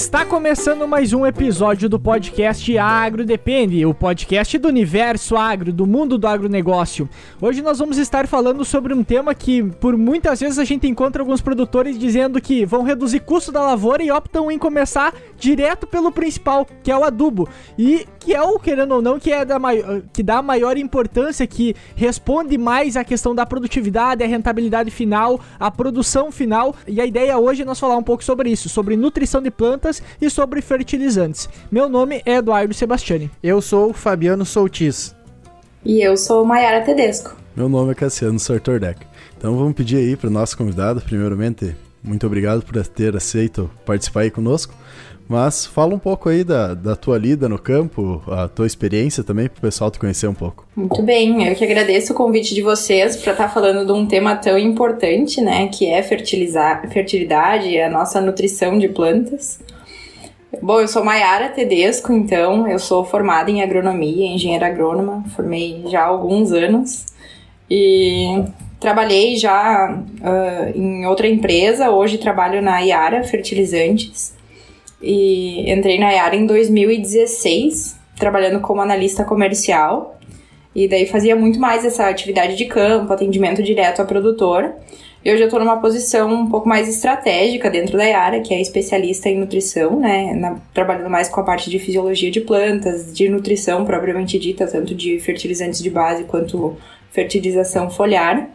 Está começando mais um episódio do podcast Agro Depende, o podcast do universo agro, do mundo do agronegócio. Hoje nós vamos estar falando sobre um tema que, por muitas vezes, a gente encontra alguns produtores dizendo que vão reduzir custo da lavoura e optam em começar direto pelo principal, que é o adubo. E que é o, querendo ou não, que, é da que dá maior importância, que responde mais à questão da produtividade, a rentabilidade final, a produção final. E a ideia hoje é nós falar um pouco sobre isso, sobre nutrição de plantas e sobre fertilizantes. Meu nome é Eduardo Sebastiani. Eu sou Fabiano Soutis. E eu sou Maiara Tedesco. Meu nome é Cassiano Sartordeck. Então vamos pedir aí para o nosso convidado, primeiramente, muito obrigado por ter aceito participar aí conosco. Mas fala um pouco aí da, da tua lida no campo, a tua experiência também, para o pessoal te conhecer um pouco. Muito bem, eu que agradeço o convite de vocês para estar tá falando de um tema tão importante, né, que é fertilizar, fertilidade e a nossa nutrição de plantas. Bom, eu sou Maiara Tedesco, então, eu sou formada em agronomia, engenheira agrônoma, formei já há alguns anos. E trabalhei já uh, em outra empresa, hoje trabalho na Iara Fertilizantes. E entrei na área em 2016, trabalhando como analista comercial. E daí fazia muito mais essa atividade de campo, atendimento direto a produtor. Eu já estou numa posição um pouco mais estratégica dentro da área, que é especialista em nutrição, né? Na, trabalhando mais com a parte de fisiologia de plantas, de nutrição propriamente dita, tanto de fertilizantes de base quanto fertilização foliar.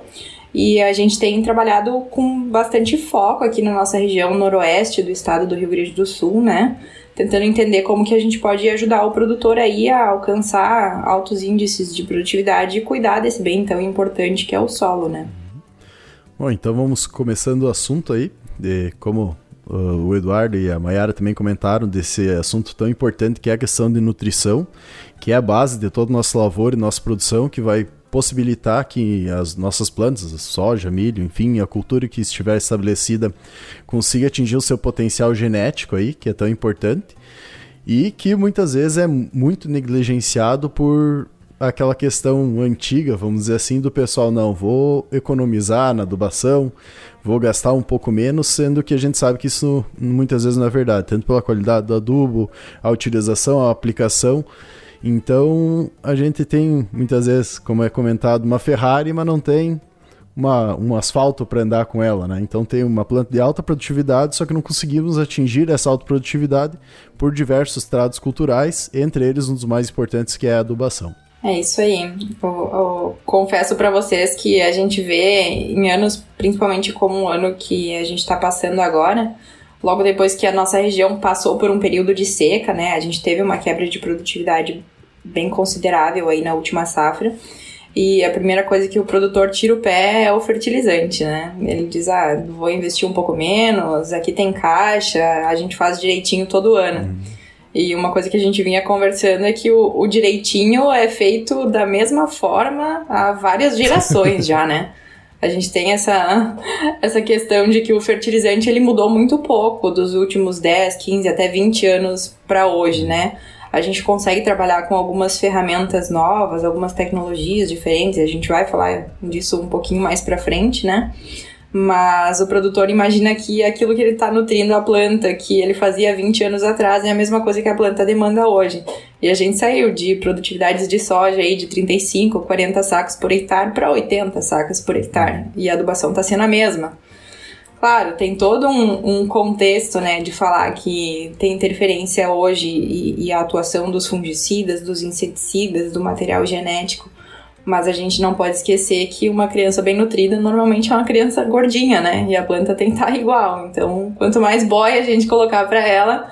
E a gente tem trabalhado com bastante foco aqui na nossa região noroeste do estado do Rio Grande do Sul, né? Tentando entender como que a gente pode ajudar o produtor aí a alcançar altos índices de produtividade e cuidar desse bem tão importante que é o solo, né? Bom, então vamos começando o assunto aí, de como uh, o Eduardo e a Mayara também comentaram desse assunto tão importante que é a questão de nutrição, que é a base de todo o nosso lavoura e nossa produção, que vai possibilitar que as nossas plantas, soja, milho, enfim, a cultura que estiver estabelecida consiga atingir o seu potencial genético aí, que é tão importante, e que muitas vezes é muito negligenciado por aquela questão antiga, vamos dizer assim, do pessoal, não, vou economizar na adubação, vou gastar um pouco menos, sendo que a gente sabe que isso muitas vezes não é verdade, tanto pela qualidade do adubo, a utilização, a aplicação, então a gente tem muitas vezes, como é comentado, uma Ferrari, mas não tem uma, um asfalto para andar com ela, né? Então tem uma planta de alta produtividade, só que não conseguimos atingir essa alta produtividade por diversos tratos culturais, entre eles um dos mais importantes que é a adubação. É isso aí. Eu, eu confesso para vocês que a gente vê em anos, principalmente como o ano que a gente está passando agora, logo depois que a nossa região passou por um período de seca, né? A gente teve uma quebra de produtividade bem considerável aí na última safra. E a primeira coisa que o produtor tira o pé é o fertilizante, né? Ele diz: ah, vou investir um pouco menos, aqui tem caixa, a gente faz direitinho todo ano. Uhum. E uma coisa que a gente vinha conversando é que o, o direitinho é feito da mesma forma há várias gerações já, né? A gente tem essa, essa questão de que o fertilizante ele mudou muito pouco dos últimos 10, 15 até 20 anos para hoje, né? a gente consegue trabalhar com algumas ferramentas novas, algumas tecnologias diferentes, a gente vai falar disso um pouquinho mais para frente, né? Mas o produtor imagina que aquilo que ele está nutrindo a planta, que ele fazia 20 anos atrás, é a mesma coisa que a planta demanda hoje. E a gente saiu de produtividades de soja aí de 35, 40 sacos por hectare para 80 sacos por hectare. E a adubação está sendo a mesma. Claro, tem todo um, um, contexto, né, de falar que tem interferência hoje e, e, a atuação dos fungicidas, dos inseticidas, do material genético, mas a gente não pode esquecer que uma criança bem nutrida normalmente é uma criança gordinha, né, e a planta tem que estar igual. Então, quanto mais boia a gente colocar para ela,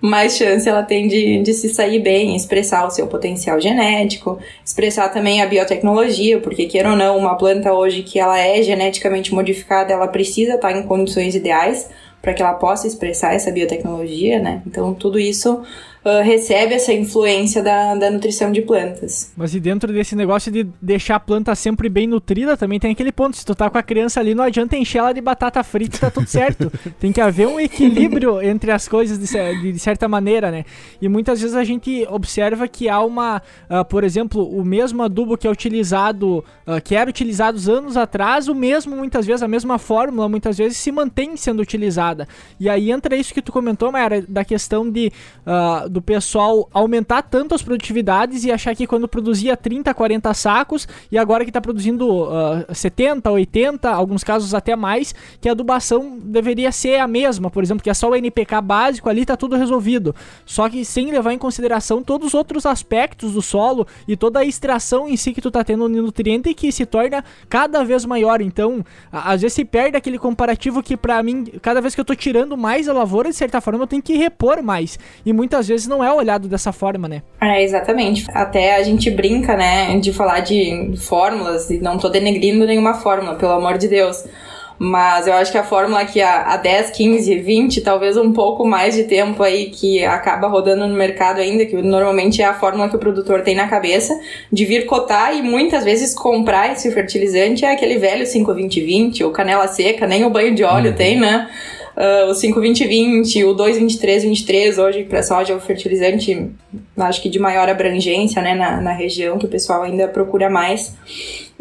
mais chance ela tem de, de se sair bem, expressar o seu potencial genético, expressar também a biotecnologia, porque queira ou não, uma planta hoje que ela é geneticamente modificada, ela precisa estar em condições ideais para que ela possa expressar essa biotecnologia, né? Então tudo isso uh, recebe essa influência da, da nutrição de plantas. Mas e dentro desse negócio de deixar a planta sempre bem nutrida, também tem aquele ponto. Se tu tá com a criança ali, não adianta encher ela de batata frita e tá tudo certo. tem que haver um equilíbrio entre as coisas de, de, certa maneira, né? E muitas vezes a gente observa que há uma, uh, por exemplo, o mesmo adubo que é utilizado, uh, que era utilizado anos atrás, o mesmo muitas vezes, a mesma fórmula muitas vezes se mantém sendo utilizada. E aí entra isso que tu comentou, Mayara, da questão de uh, do pessoal aumentar tanto as produtividades e achar que quando produzia 30, 40 sacos e agora que está produzindo uh, 70, 80, alguns casos até mais, que a adubação deveria ser a mesma, por exemplo, que é só o NPK básico ali está tudo resolvido. Só que sem levar em consideração todos os outros aspectos do solo e toda a extração em si que tu está tendo no nutriente que se torna cada vez maior. Então, às vezes se perde aquele comparativo que para mim, cada vez que eu estou tirando mais a lavoura, de certa forma eu tenho que repor mais. E muitas vezes não é olhado dessa forma, né? É, exatamente. Até a gente brinca, né, de falar de fórmulas e não tô denegrindo nenhuma fórmula, pelo amor de Deus. Mas eu acho que a fórmula que há 10, 15, 20, talvez um pouco mais de tempo aí que acaba rodando no mercado ainda, que normalmente é a fórmula que o produtor tem na cabeça, de vir cotar e muitas vezes comprar esse fertilizante é aquele velho 5-20-20 ou canela seca, nem o banho de óleo uhum. tem, né? Uh, o 5-20-20, o 2-23-23, hoje para soja é o fertilizante, acho que de maior abrangência né, na, na região, que o pessoal ainda procura mais.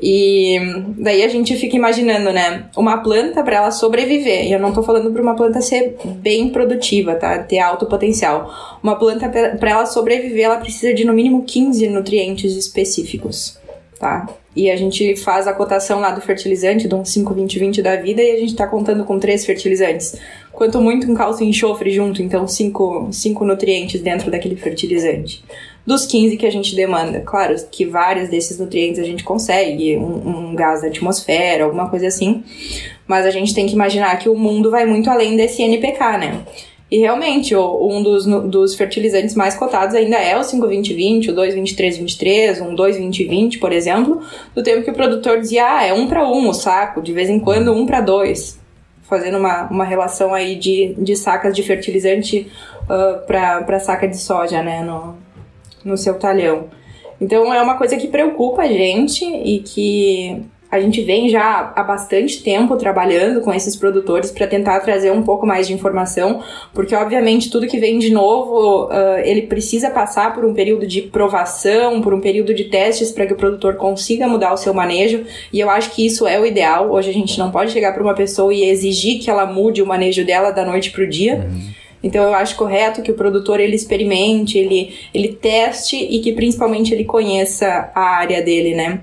E daí a gente fica imaginando, né, uma planta para ela sobreviver. E eu não tô falando para uma planta ser bem produtiva, tá? Ter alto potencial. Uma planta para ela sobreviver, ela precisa de no mínimo 15 nutrientes específicos, tá? E a gente faz a cotação lá do fertilizante, de um 5-20-20 da vida, e a gente está contando com três fertilizantes. Quanto muito um cálcio e enxofre junto, então cinco, cinco nutrientes dentro daquele fertilizante. Dos 15 que a gente demanda. Claro que vários desses nutrientes a gente consegue, um, um gás da atmosfera, alguma coisa assim, mas a gente tem que imaginar que o mundo vai muito além desse NPK, né? E realmente, um dos, dos fertilizantes mais cotados ainda é o 5-20-20, o 2-23-23, um 2-20-20, por exemplo, do tempo que o produtor dizia, ah, é um para um o saco, de vez em quando um para dois, fazendo uma, uma relação aí de, de sacas de fertilizante uh, para saca de soja, né, no, no seu talhão. Então é uma coisa que preocupa a gente e que a gente vem já há bastante tempo trabalhando com esses produtores para tentar trazer um pouco mais de informação, porque obviamente tudo que vem de novo, uh, ele precisa passar por um período de provação, por um período de testes para que o produtor consiga mudar o seu manejo, e eu acho que isso é o ideal. Hoje a gente não pode chegar para uma pessoa e exigir que ela mude o manejo dela da noite para o dia. Uhum. Então eu acho correto que o produtor ele experimente, ele, ele teste e que principalmente ele conheça a área dele, né?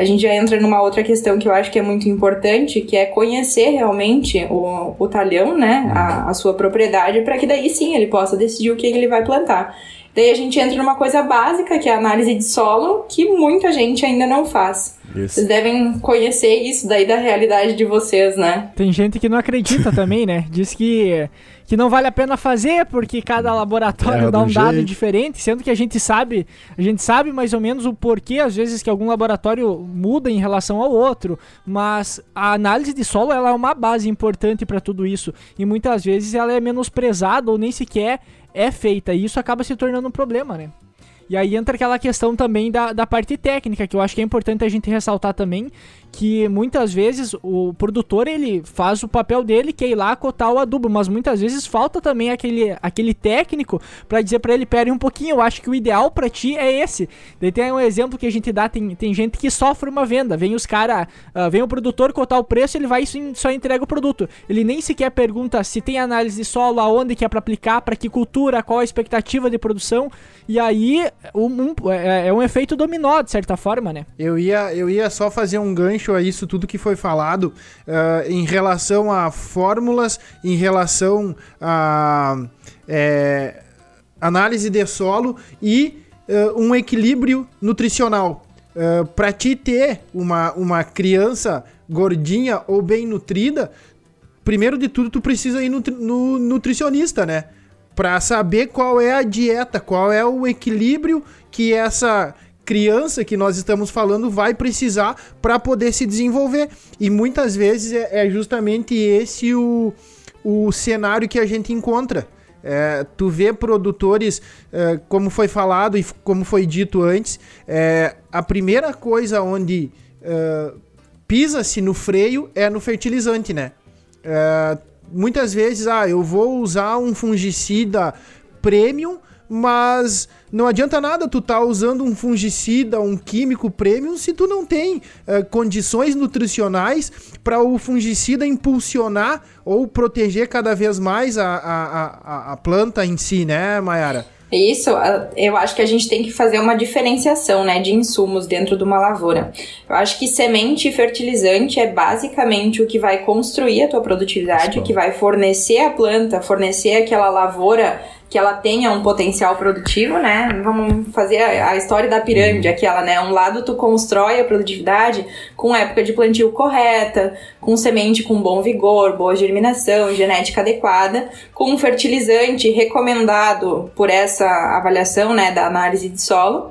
A gente já entra numa outra questão que eu acho que é muito importante, que é conhecer realmente o, o talhão, né, a, a sua propriedade, para que daí sim ele possa decidir o que ele vai plantar. Daí a gente entra numa coisa básica, que é a análise de solo, que muita gente ainda não faz. Isso. Vocês devem conhecer isso daí da realidade de vocês, né? Tem gente que não acredita também, né? Diz que que não vale a pena fazer porque cada laboratório é, dá um jeito. dado diferente, sendo que a gente sabe, a gente sabe mais ou menos o porquê às vezes que algum laboratório muda em relação ao outro, mas a análise de solo ela é uma base importante para tudo isso e muitas vezes ela é menosprezada ou nem sequer é feita e isso acaba se tornando um problema, né? E aí entra aquela questão também da, da parte técnica, que eu acho que é importante a gente ressaltar também, que muitas vezes o produtor ele faz o papel dele, que é ir lá cotar o adubo, mas muitas vezes falta também aquele, aquele técnico para dizer para ele, pere um pouquinho, eu acho que o ideal para ti é esse. Daí tem um exemplo que a gente dá, tem, tem gente que sofre uma venda, vem os cara, uh, vem o produtor cotar o preço, ele vai e só entrega o produto. Ele nem sequer pergunta se tem análise de solo, aonde que é para aplicar, para que cultura, qual a expectativa de produção, e aí um, um, é, é um efeito dominó, de certa forma, né? Eu ia, eu ia só fazer um gancho a isso tudo que foi falado uh, em relação a fórmulas, em relação a é, análise de solo e uh, um equilíbrio nutricional. Uh, para ti ter uma, uma criança gordinha ou bem nutrida, primeiro de tudo tu precisa ir no, no nutricionista, né? Para saber qual é a dieta, qual é o equilíbrio que essa criança que nós estamos falando vai precisar para poder se desenvolver. E muitas vezes é, é justamente esse o, o cenário que a gente encontra. É, tu vê produtores, é, como foi falado e como foi dito antes, é, a primeira coisa onde é, pisa-se no freio é no fertilizante, né? É, muitas vezes, ah, eu vou usar um fungicida premium, mas não adianta nada tu tá usando um fungicida, um químico premium, se tu não tem uh, condições nutricionais para o fungicida impulsionar ou proteger cada vez mais a, a, a, a planta em si, né, Mayara? Isso, eu acho que a gente tem que fazer uma diferenciação né, de insumos dentro de uma lavoura. Eu acho que semente e fertilizante é basicamente o que vai construir a tua produtividade, o que vai fornecer a planta, fornecer aquela lavoura que ela tenha um potencial produtivo, né? Vamos fazer a, a, história da pirâmide, uhum. aquela, né? Um lado tu constrói a produtividade com época de plantio correta, com semente com bom vigor, boa germinação, genética adequada, com um fertilizante recomendado por essa avaliação, né, da análise de solo.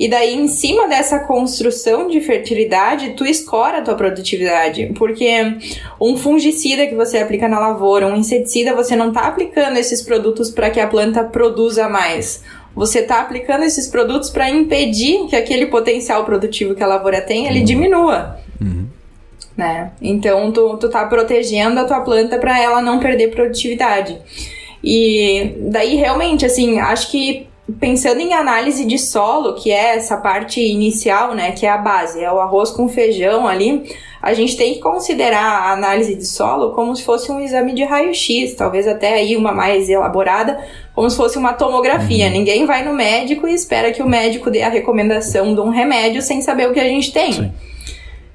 E daí, em cima dessa construção de fertilidade, tu escora a tua produtividade. Porque um fungicida que você aplica na lavoura, um inseticida, você não está aplicando esses produtos para que a planta produza mais. Você está aplicando esses produtos para impedir que aquele potencial produtivo que a lavoura tem, ele diminua. Uhum. Né? Então, tu, tu tá protegendo a tua planta para ela não perder produtividade. E daí, realmente, assim, acho que pensando em análise de solo, que é essa parte inicial, né, que é a base, é o arroz com feijão ali, a gente tem que considerar a análise de solo como se fosse um exame de raio-x, talvez até aí uma mais elaborada, como se fosse uma tomografia. Uhum. Ninguém vai no médico e espera que o médico dê a recomendação de um remédio sem saber o que a gente tem. Sim.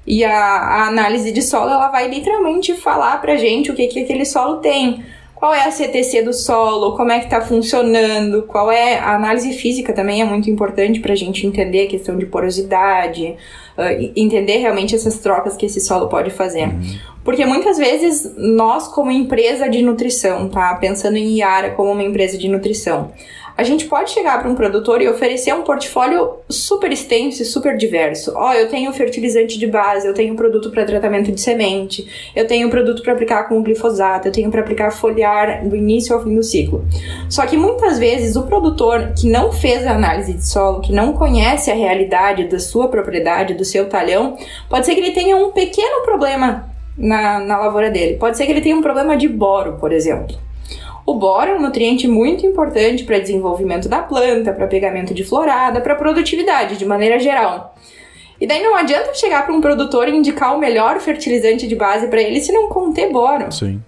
E a, a, análise de solo, ela vai literalmente falar pra gente o que, que aquele solo tem qual é a CTC do solo, como é que está funcionando, qual é a análise física também é muito importante para a gente entender a questão de porosidade, uh, entender realmente essas trocas que esse solo pode fazer. Uhum. Porque muitas vezes nós, como empresa de nutrição, tá? Pensando em Iara como uma empresa de nutrição, a gente pode chegar para um produtor e oferecer um portfólio super extenso e super diverso. Ó, oh, eu tenho fertilizante de base, eu tenho produto para tratamento de semente, eu tenho produto para aplicar com glifosato, eu tenho para aplicar foliar do início ao fim do ciclo. Só que muitas vezes o produtor que não fez a análise de solo, que não conhece a realidade da sua propriedade, do seu talhão, pode ser que ele tenha um pequeno problema na, na lavoura dele. Pode ser que ele tenha um problema de boro, por exemplo. O boro é um nutriente muito importante para desenvolvimento da planta, para pegamento de florada, para produtividade de maneira geral. E daí não adianta chegar para um produtor e indicar o melhor fertilizante de base para ele se não conter boro. Sim.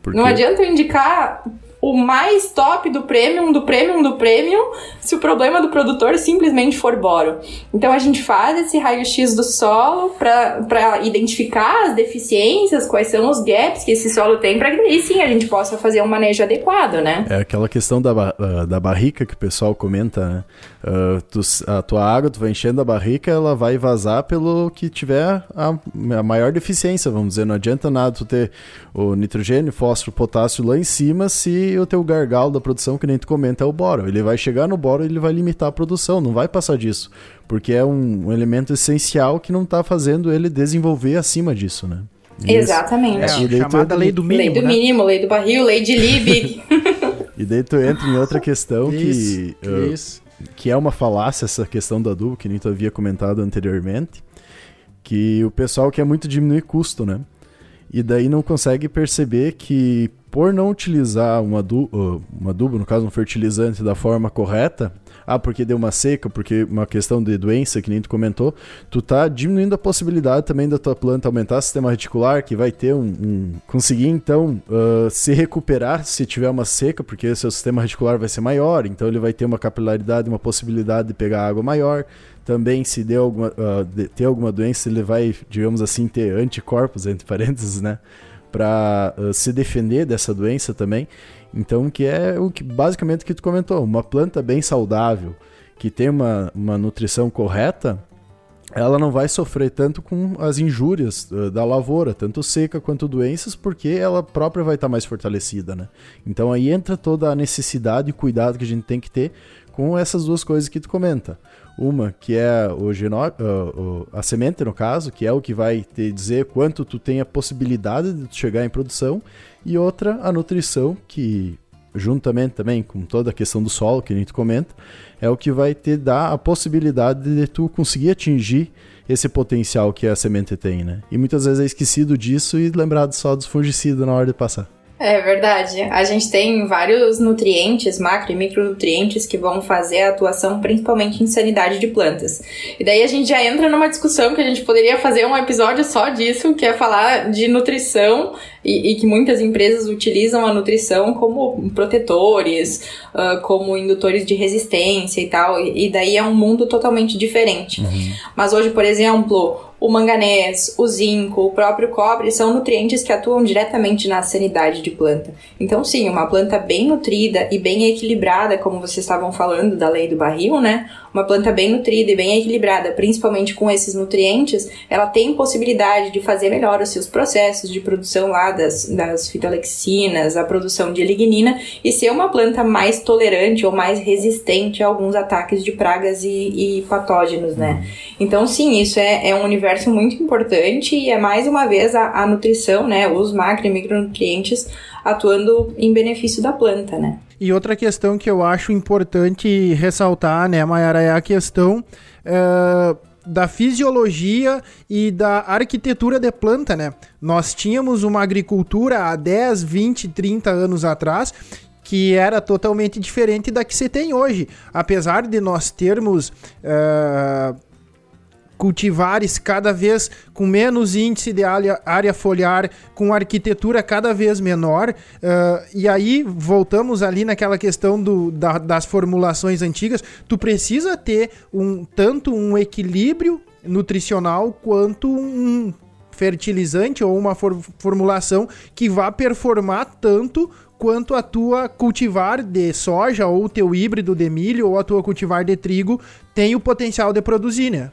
Porque... Não adianta eu indicar o mais top do premium, do premium, do premium, se o problema do produtor simplesmente for boro. Então a gente faz esse raio-x do solo para identificar as deficiências, quais são os gaps que esse solo tem, para que sim a gente possa fazer um manejo adequado, né? É aquela questão da, uh, da barrica que o pessoal comenta, né? Uh, tu, a tua água, tu vai enchendo a barrica, ela vai vazar pelo que tiver a, a maior deficiência, vamos dizer. Não adianta nada tu ter o nitrogênio, fósforo, potássio lá em cima se o teu gargalo da produção, que nem tu comenta, é o boro. Ele vai chegar no boro e ele vai limitar a produção, não vai passar disso. Porque é um, um elemento essencial que não está fazendo ele desenvolver acima disso, né? Exatamente. É, a chamada lei do mínimo. Lei do né? mínimo, lei do barril, lei de Liebig. e daí tu entra em outra questão isso, que, uh, isso. que é uma falácia, essa questão do adubo, que nem tu havia comentado anteriormente, que o pessoal quer muito diminuir custo, né? E daí não consegue perceber que por não utilizar um adubo, um adubo, no caso um fertilizante da forma correta, ah, porque deu uma seca, porque uma questão de doença, que nem tu comentou, tu tá diminuindo a possibilidade também da tua planta aumentar o sistema reticular, que vai ter um. um conseguir então uh, se recuperar se tiver uma seca, porque seu sistema reticular vai ser maior, então ele vai ter uma capilaridade, uma possibilidade de pegar água maior. Também, se deu alguma, uh, ter alguma doença, ele vai, digamos assim, ter anticorpos, entre parênteses, né? para uh, se defender dessa doença também. Então, que é o que basicamente que tu comentou, uma planta bem saudável, que tem uma, uma nutrição correta, ela não vai sofrer tanto com as injúrias uh, da lavoura, tanto seca quanto doenças, porque ela própria vai estar mais fortalecida, né? Então aí entra toda a necessidade e cuidado que a gente tem que ter com essas duas coisas que tu comenta. Uma que é o genó uh, a semente, no caso, que é o que vai te dizer quanto tu tem a possibilidade de chegar em produção, e outra, a nutrição, que juntamente também com toda a questão do solo que a gente comenta, é o que vai te dar a possibilidade de tu conseguir atingir esse potencial que a semente tem, né? E muitas vezes é esquecido disso e lembrado só dos fungicidas na hora de passar. É verdade. A gente tem vários nutrientes, macro e micronutrientes, que vão fazer a atuação principalmente em sanidade de plantas. E daí a gente já entra numa discussão que a gente poderia fazer um episódio só disso, que é falar de nutrição e, e que muitas empresas utilizam a nutrição como protetores, uh, como indutores de resistência e tal. E, e, daí é um mundo totalmente diferente. Uhum. Mas hoje, por exemplo, o manganês, o zinco, o próprio cobre são nutrientes que atuam diretamente na sanidade de planta. Então, sim, uma planta bem nutrida e bem equilibrada, como vocês estavam falando da lei do barril, né? Uma planta bem nutrida e bem equilibrada, principalmente com esses nutrientes, ela tem possibilidade de fazer melhor os seus processos de produção lá das, das fitolexinas, a produção de lignina e ser uma planta mais tolerante ou mais resistente a alguns ataques de pragas e, e patógenos, né? Então, sim, isso é, é, um universo muito importante e é mais uma vez a, a nutrição, né? Os macro e micronutrientes atuando em benefício da planta, né? E outra questão que eu acho importante ressaltar, né, Mayara, é a questão uh, da fisiologia e da arquitetura de planta, né? Nós tínhamos uma agricultura há 10, 20, 30 anos atrás que era totalmente diferente da que se tem hoje. Apesar de nós termos. Uh, cultivares cada vez com menos índice de área, área foliar, com arquitetura cada vez menor. Uh, e aí voltamos ali naquela questão do, da, das formulações antigas. Tu precisa ter um tanto um equilíbrio nutricional quanto um fertilizante ou uma for formulação que vá performar tanto quanto a tua cultivar de soja ou o teu híbrido de milho ou a tua cultivar de trigo tem o potencial de produzir, né?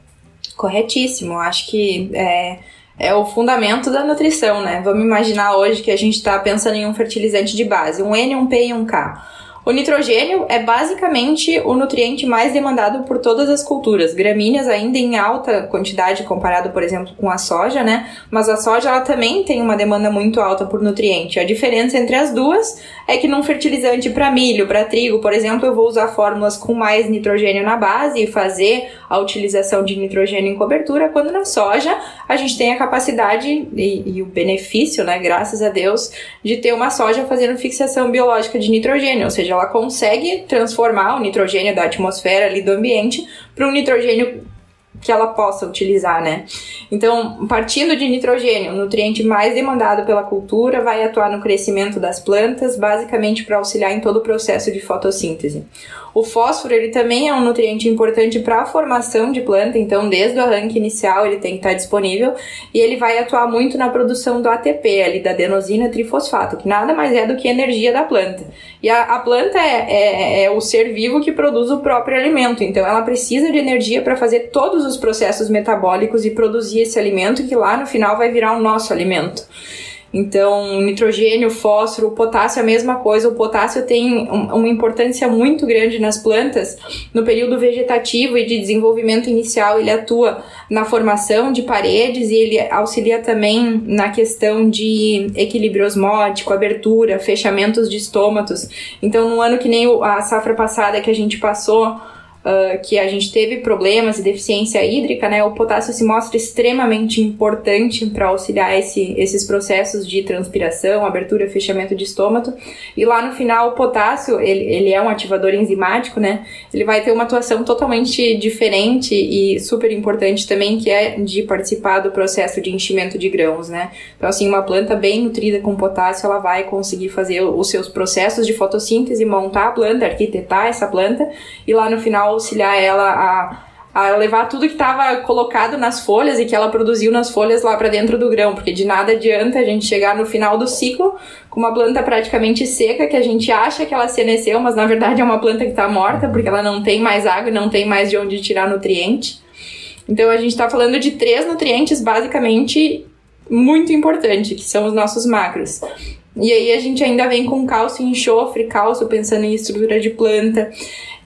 Corretíssimo. Acho que é, é o fundamento da nutrição, né? Vamos imaginar hoje que a gente está pensando em um fertilizante de base, um N, um P e um K. O nitrogênio é basicamente o nutriente mais demandado por todas as culturas. Gramíneas ainda em alta quantidade comparado, por exemplo, com a soja, né? Mas a soja ela também tem uma demanda muito alta por nutriente. A diferença entre as duas é que num fertilizante para milho, para trigo, por exemplo, eu vou usar fórmulas com mais nitrogênio na base e fazer a utilização de nitrogênio em cobertura, quando na soja a gente tem a capacidade e, e o benefício, né, graças a Deus, de ter uma soja fazendo fixação biológica de nitrogênio, ou seja, ela consegue transformar o nitrogênio da atmosfera ali do ambiente para um nitrogênio que ela possa utilizar, né? Então, partindo de nitrogênio, o nutriente mais demandado pela cultura vai atuar no crescimento das plantas, basicamente para auxiliar em todo o processo de fotossíntese. O fósforo ele também é um nutriente importante para a formação de planta, então desde o arranque inicial ele tem que estar disponível e ele vai atuar muito na produção do ATP, ali da adenosina trifosfato, que nada mais é do que energia da planta. E a, a planta é, é, é o ser vivo que produz o próprio alimento, então ela precisa de energia para fazer todos os processos metabólicos e produzir esse alimento que lá no final vai virar o nosso alimento. Então, nitrogênio, fósforo, potássio é a mesma coisa. O potássio tem uma importância muito grande nas plantas. No período vegetativo e de desenvolvimento inicial, ele atua na formação de paredes e ele auxilia também na questão de equilíbrio osmótico, abertura, fechamentos de estômatos. Então, no ano que nem a safra passada que a gente passou, uh, que a gente teve problemas e deficiência hídrica, né, o potássio se mostra extremamente importante para auxiliar esse, esses processos de transpiração, abertura fechamento de estômago. E lá no final, o potássio, ele, ele é um ativador enzimático, né? Ele vai ter uma atuação totalmente diferente e super importante também, que é de participar do processo de enchimento de grãos, né? Então, assim, uma planta bem nutrida com potássio, ela vai conseguir fazer os seus processos de fotossíntese, montar a planta, arquitetar essa planta, e lá no final auxiliar ela a, a levar tudo que estava colocado nas folhas e que ela produziu nas folhas lá para dentro do grão, porque de nada adianta a gente chegar no final do ciclo com uma planta praticamente seca que a gente acha que ela seneceu, mas na verdade é uma planta que está morta porque ela não tem mais água não tem mais de onde tirar nutriente. Então a gente está falando de três nutrientes basicamente muito importantes, que são os nossos macros. E aí a gente ainda vem com cálcio e enxofre, cálcio pensando em estrutura de planta.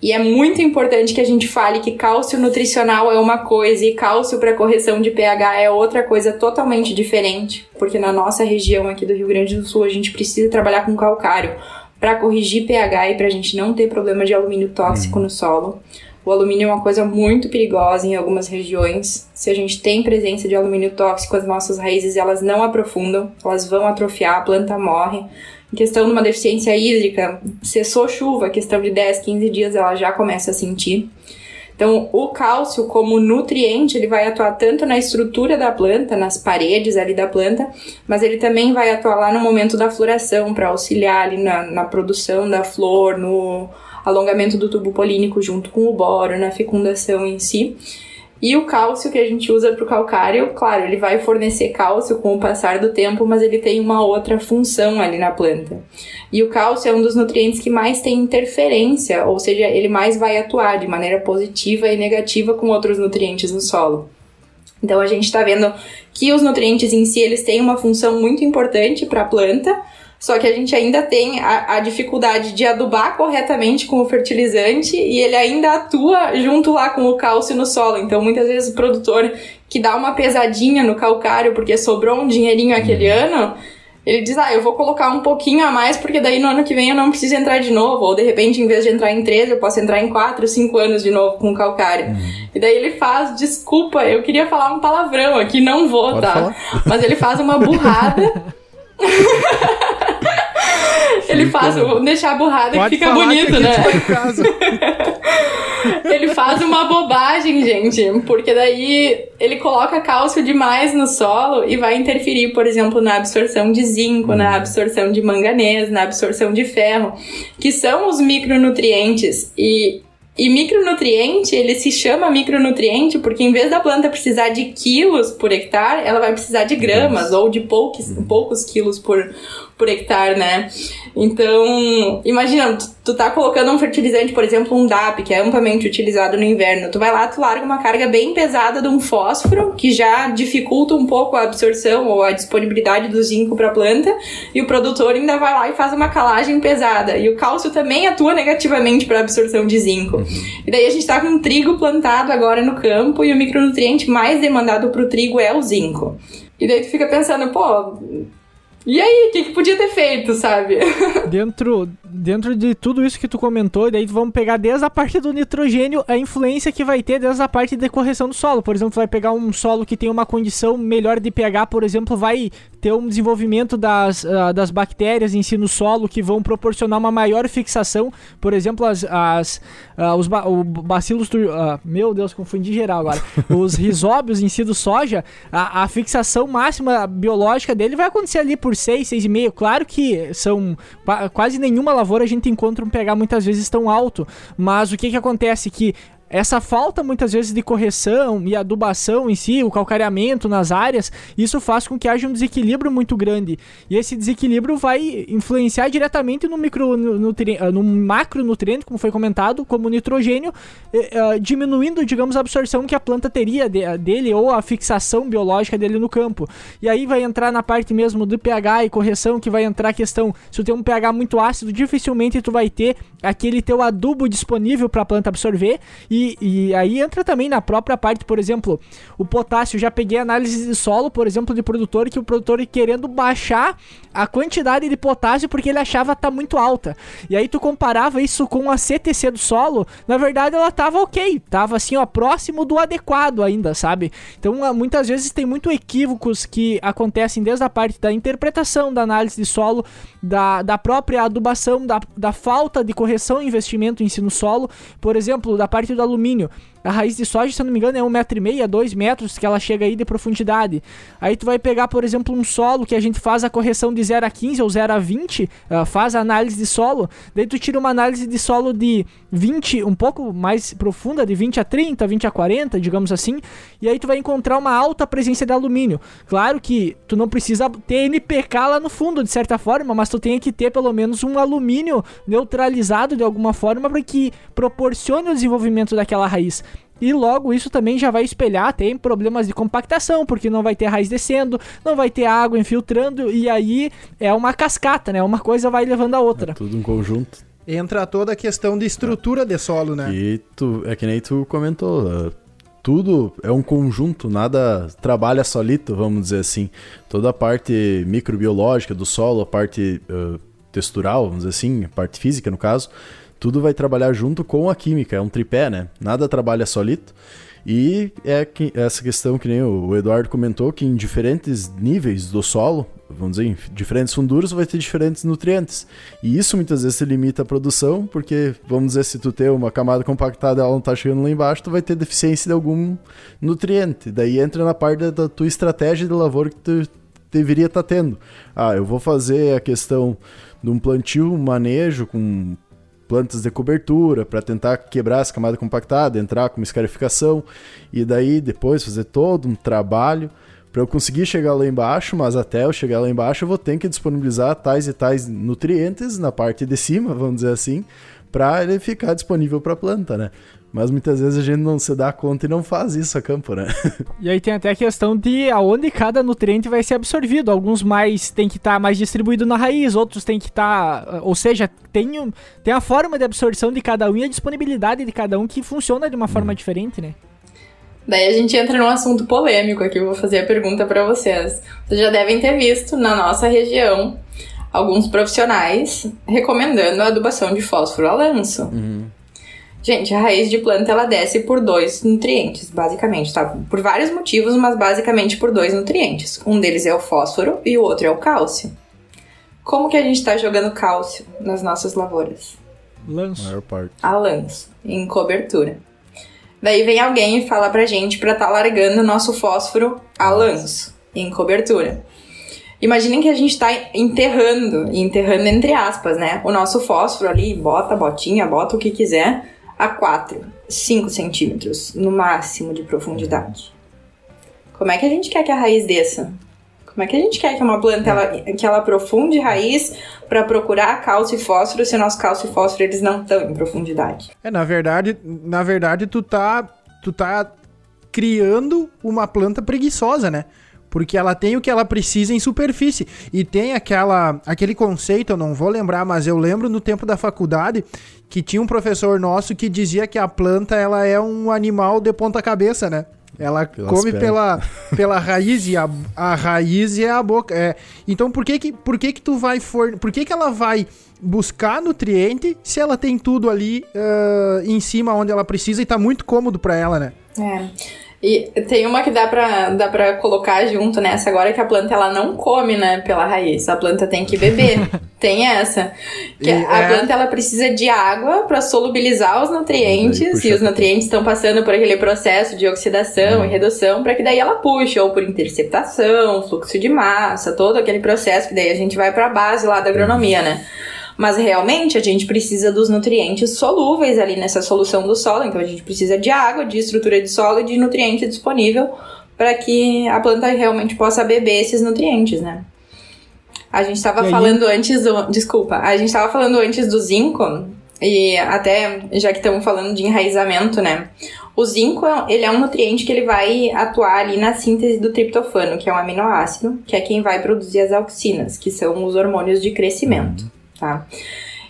E é muito importante que a gente fale que cálcio nutricional é uma coisa e cálcio para correção de pH é outra coisa totalmente diferente, porque na nossa região aqui do Rio Grande do Sul a gente precisa trabalhar com calcário para corrigir pH e para a gente não ter problema de alumínio tóxico no solo. O alumínio é uma coisa muito perigosa em algumas regiões. Se a gente tem presença de alumínio tóxico, as nossas raízes elas não aprofundam, elas vão atrofiar, a planta morre. Questão de uma deficiência hídrica, cessou chuva, questão de 10, 15 dias ela já começa a sentir. Então, o cálcio como nutriente, ele vai atuar tanto na estrutura da planta, nas paredes ali da planta, mas ele também vai atuar lá no momento da floração, para auxiliar ali na, na produção da flor, no alongamento do tubo polínico junto com o boro, na fecundação em si. E o cálcio que a gente usa para o calcário, claro, ele vai fornecer cálcio com o passar do tempo, mas ele tem uma outra função ali na planta. E o cálcio é um dos nutrientes que mais tem interferência, ou seja, ele mais vai atuar de maneira positiva e negativa com outros nutrientes no solo. Então a gente está vendo que os nutrientes em si eles têm uma função muito importante para a planta, só que a gente ainda tem a, a, dificuldade de adubar corretamente com o fertilizante e ele ainda atua junto lá com o cálcio no solo. Então, muitas vezes o produtor que dá uma pesadinha no calcário porque sobrou um dinheirinho aquele uhum. ano, ele diz: Ah, eu vou colocar um pouquinho a mais porque daí no ano que vem eu não preciso entrar de novo. Ou de repente, em vez de entrar em três, eu posso entrar em quatro, cinco anos de novo com o calcário. Uhum. E daí ele faz, desculpa, eu queria falar um palavrão aqui, não vou, Pode tá? Falar? Mas ele faz uma burrada. Ele faz, deixar a burrada que fica bonito, que né? ele faz uma bobagem, gente, porque daí ele coloca cálcio demais no solo e vai interferir, por exemplo, na absorção de zinco, hum. na uhum. absorção de manganês, na absorção de ferro, que são os micronutrientes e e micronutriente, ele se chama micronutriente porque em vez da planta precisar de quilos por hectare, ela vai precisar de gramas ou de poucos, uhum. poucos quilos por, por hectare, né? Então, imagina, tu, tu tá colocando um fertilizante, por exemplo, um DAP, que é amplamente utilizado no inverno. Tu vai lá, tu larga uma carga bem pesada de um fósforo, que já dificulta um pouco a absorção ou a disponibilidade do zinco para a planta, e o produtor ainda vai lá e faz uma calagem pesada. E o cálcio também atua negativamente para a absorção de zinco. E daí a gente tá com um trigo plantado agora no campo e o micronutriente mais demandado pro trigo é o zinco. E daí tu fica pensando, pô, e aí, o que, que podia ter feito, sabe? Dentro, dentro de tudo isso que tu comentou, daí vamos pegar desde a parte do nitrogênio, a influência que vai ter desde a parte de correção do solo. Por exemplo, tu vai pegar um solo que tem uma condição melhor de pH, por exemplo, vai ter um desenvolvimento das, uh, das bactérias em si no solo que vão proporcionar uma maior fixação. Por exemplo, as, as, uh, os ba o bacilos. Uh, meu Deus, confundi geral agora. os risóbios em si do soja, a, a fixação máxima biológica dele vai acontecer ali por 6, 6,5. Claro que são quase nenhuma lavoura a gente encontra um pH muitas vezes tão alto, mas o que que acontece que essa falta muitas vezes de correção e adubação em si, o calcareamento nas áreas, isso faz com que haja um desequilíbrio muito grande. E esse desequilíbrio vai influenciar diretamente no, micro, ah, no macronutriente, como foi comentado, como nitrogênio, uh, diminuindo, digamos, a absorção que a planta teria de, dele ou a fixação biológica dele no campo. E aí vai entrar na parte mesmo do pH e correção, que vai entrar a questão, se tu tem um pH muito ácido, dificilmente tu vai ter aquele teu adubo disponível para a planta absorver e e, aí entra também na própria parte, por exemplo, o potássio. Já peguei análise de solo, por exemplo, de produtor, que o produtor querendo baixar a quantidade de potássio porque ele achava tá muito alta. E aí tu comparava isso com a CTC do solo, na verdade ela tava ok, tava assim, ó, próximo do adequado ainda, sabe? Então muitas vezes tem muito equívocos que acontecem desde a parte da interpretação da análise de solo, da, da própria adubação, da, da falta de correção e investimento em si no solo, por exemplo, da parte do alumínio. A raiz de soja, se eu não me engano, é um metro e meio, dois metros que ela chega aí de profundidade. Aí tu vai pegar, por exemplo, um solo que a gente faz a correção de 0 a 15 ou 0 a 20, uh, ah, faz a análise de solo, daí tu tira uma análise de solo de 20, um pouco mais profunda, de 20 a 30, 20 a 40, digamos assim, e aí tu vai encontrar uma alta presença de alumínio. Claro que tu não precisa ter NPK lá no fundo, de certa forma, mas tu tem que ter pelo menos um alumínio neutralizado de alguma forma para que proporcione o desenvolvimento daquela raiz. E logo isso também já vai espelhar, tem problemas de compactação, porque não vai ter raiz descendo, não vai ter água infiltrando, e aí é uma cascata, né? Uma coisa vai levando a outra. É tudo um conjunto. Entra toda a questão de estrutura de solo, né? E tu, é que nem tu comentou, tudo é um conjunto, nada trabalha solito, vamos dizer assim. Toda a parte microbiológica do solo, a parte uh, textural, vamos dizer assim, a parte física no caso, tudo vai trabalhar junto com a química, é um tripé, né? Nada trabalha solito. E é que, essa questão que nem o Eduardo comentou, que em diferentes níveis do solo, vamos dizer, em diferentes funduras, vai ter diferentes nutrientes. E isso muitas vezes se limita à produção, porque, vamos dizer, se tu tem uma camada compactada ela não está chegando lá embaixo, tu vai ter deficiência de algum nutriente. Daí entra na parte da tua estratégia de lavoura que tu deveria estar tá tendo. Ah, eu vou fazer a questão de um plantio, um manejo com plantas de cobertura para tentar quebrar essa camada compactada, entrar com uma escarificação e daí depois fazer todo um trabalho para eu conseguir chegar lá embaixo, mas até eu chegar lá embaixo eu vou ter que disponibilizar tais e tais nutrientes na parte de cima, vamos dizer assim, para ele ficar disponível para a planta, né? Mas muitas vezes a gente não se dá conta e não faz isso a campo, né? E aí tem até a questão de aonde cada nutriente vai ser absorvido. Alguns mais tem que estar tá mais distribuído na raiz, outros tem que estar. Tá, ou seja, tem, tem a forma de absorção de cada um e a disponibilidade de cada um que funciona de uma forma hum. diferente, né? Daí a gente entra num assunto polêmico aqui, eu vou fazer a pergunta para vocês. Vocês já devem ter visto na nossa região alguns profissionais recomendando a adubação de fósforo a lanço. Uhum. Gente, a raiz de planta ela desce por dois nutrientes, basicamente, tá? Por vários motivos, mas basicamente por dois nutrientes. Um deles é o fósforo e o outro é o cálcio. Como que a gente está jogando cálcio nas nossas lavouras? Lanço. Maior parte. A lanço, em cobertura. Daí vem alguém e fala pra gente pra estar tá largando o nosso fósforo a lanço, em cobertura. Imaginem que a gente está enterrando, enterrando entre aspas, né? O nosso fósforo ali, bota botinha, bota o que quiser, a 4, 5 centímetros no máximo de profundidade. Como é que a gente quer que a raiz desça? Como é que a gente quer que uma planta ela, que ela aprofunde raiz para procurar cálcio e fósforo se o nosso cálcio e fósforo eles não estão em profundidade? É, na verdade, na verdade tu tá tu tá criando uma planta preguiçosa, né? Porque ela tem o que ela precisa em superfície. E tem aquela, aquele conceito, eu não vou lembrar, mas eu lembro no tempo da faculdade que tinha um professor nosso que dizia que a planta ela é um animal de ponta cabeça, né? Ela Pelas come pela, pela raiz e a, a raiz é a boca. É. Então por que que, por que que tu vai for, por que que ela vai buscar nutriente se ela tem tudo ali uh, em cima onde ela precisa e tá muito cômodo para ela, né? É. E tem uma que dá pra, dá pra colocar junto nessa agora, que a planta ela não come, né, pela raiz. A planta tem que beber. tem essa. Que e a é... planta ela precisa de água para solubilizar os nutrientes. E os nutrientes estão passando por aquele processo de oxidação hum. e redução, para que daí ela puxe, ou por interceptação, fluxo de massa, todo aquele processo que daí a gente vai para a base lá da agronomia, né? Mas realmente a gente precisa dos nutrientes solúveis ali nessa solução do solo, então a gente precisa de água, de estrutura de solo e de nutriente disponível para que a planta realmente possa beber esses nutrientes, né? A gente estava falando antes do. Desculpa, a gente estava falando antes do zinco, e até já que estamos falando de enraizamento, né? O zinco, ele é um nutriente que ele vai atuar ali na síntese do triptofano, que é um aminoácido, que é quem vai produzir as auxinas, que são os hormônios de crescimento tá?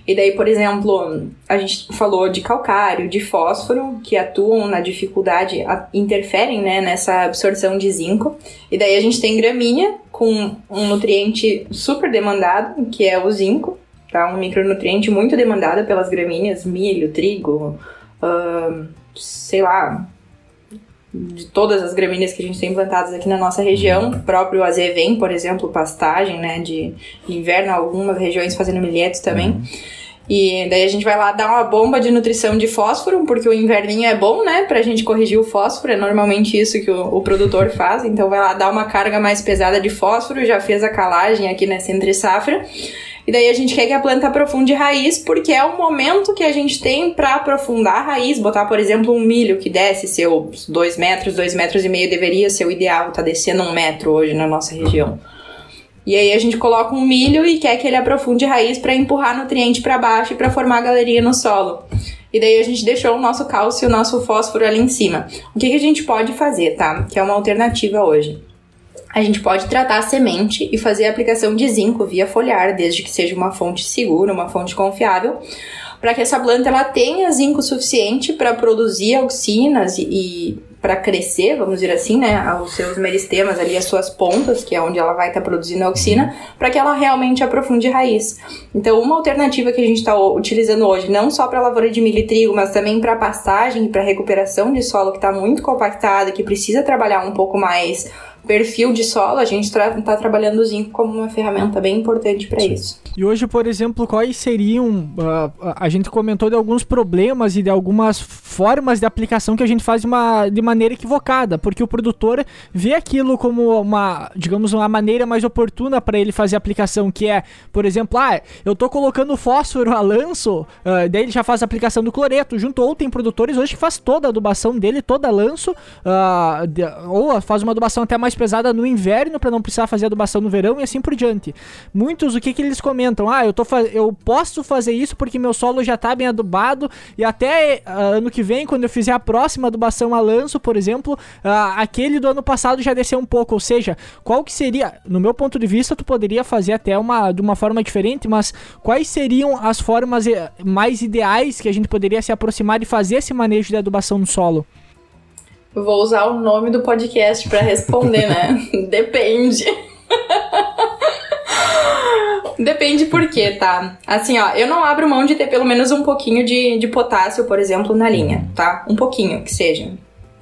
E daí, por exemplo, a gente falou de calcário, de fósforo, que atuam na dificuldade, interferem né, nessa absorção de zinco. E daí a gente tem gramínea, com um nutriente super demandado, que é o zinco, tá? Um micronutriente muito demandado pelas gramíneas, milho, trigo, sei lá, de todas as gramíneas que a gente tem plantadas aqui na nossa região, o próprio azevém, por exemplo, pastagem, né, de, inverno, algumas regiões fazendo milhetos também. Uhum. E daí a gente vai lá dar uma bomba de nutrição de fósforo, porque o inverninho é bom, né, pra gente corrigir o fósforo, é normalmente isso que o, o produtor faz, então vai lá dar uma carga mais pesada de fósforo, já fez a calagem aqui nessa entre safra. E daí a gente quer que a planta aprofunde raiz, porque é o momento que a gente tem para aprofundar a raiz. Botar, por exemplo, um milho que desce seus 2 metros, 2 metros e meio deveria ser o ideal, tá descendo um metro hoje na nossa região. E aí a gente coloca um milho e quer que ele aprofunde raiz para empurrar nutriente para baixo e para formar galeria no solo. E daí a gente deixou o nosso cálcio e o nosso fósforo ali em cima. O que, que a gente pode fazer, tá? Que é uma alternativa hoje a gente pode tratar a semente e fazer a aplicação de zinco via foliar, desde que seja uma fonte segura, uma fonte confiável, para que essa planta ela tenha zinco suficiente para produzir auxinas e, e para crescer, vamos dizer assim, né, os seus meristemas ali, as suas pontas, que é onde ela vai estar tá produzindo a auxina, para que ela realmente aprofunde raiz. Então, uma alternativa que a gente está utilizando hoje, não só para lavoura de milho e trigo, mas também para pastagem e para recuperação de solo que está muito compactado, que precisa trabalhar um pouco mais perfil de solo, a gente está tra trabalhando o zinco como uma ferramenta bem importante para isso. E hoje, por exemplo, quais seriam. Uh, a gente comentou de alguns problemas e de algumas formas de aplicação que a gente faz de, uma, de maneira equivocada, porque o produtor vê aquilo como uma, digamos, uma maneira mais oportuna para ele fazer a aplicação, que é, por exemplo, ah, eu tô colocando fósforo a lanço, uh, daí ele já faz a aplicação do cloreto, junto, ou tem produtores hoje que faz toda a adubação dele, toda a lanço, uh, de, ou faz uma adubação até mais pesada no inverno para não precisar fazer adubação no verão e assim por diante. Muitos, o que que eles comentam? Ah, eu, tô eu posso fazer isso porque meu solo já tá bem adubado e até uh, ano que vem, quando eu fizer a próxima adubação a lanço, por exemplo, uh, aquele do ano passado já desceu um pouco. Ou seja, qual que seria, no meu ponto de vista, tu poderia fazer até uma, de uma forma diferente, mas quais seriam as formas eh, mais ideais que a gente poderia se aproximar e fazer esse manejo de adubação no solo? Vou usar o nome do podcast para responder, né? Depende. Depende por quê, tá? Assim, ó, eu não abro mão de ter pelo menos um pouquinho de, de potássio, por exemplo, na linha, tá? Um pouquinho, que seja.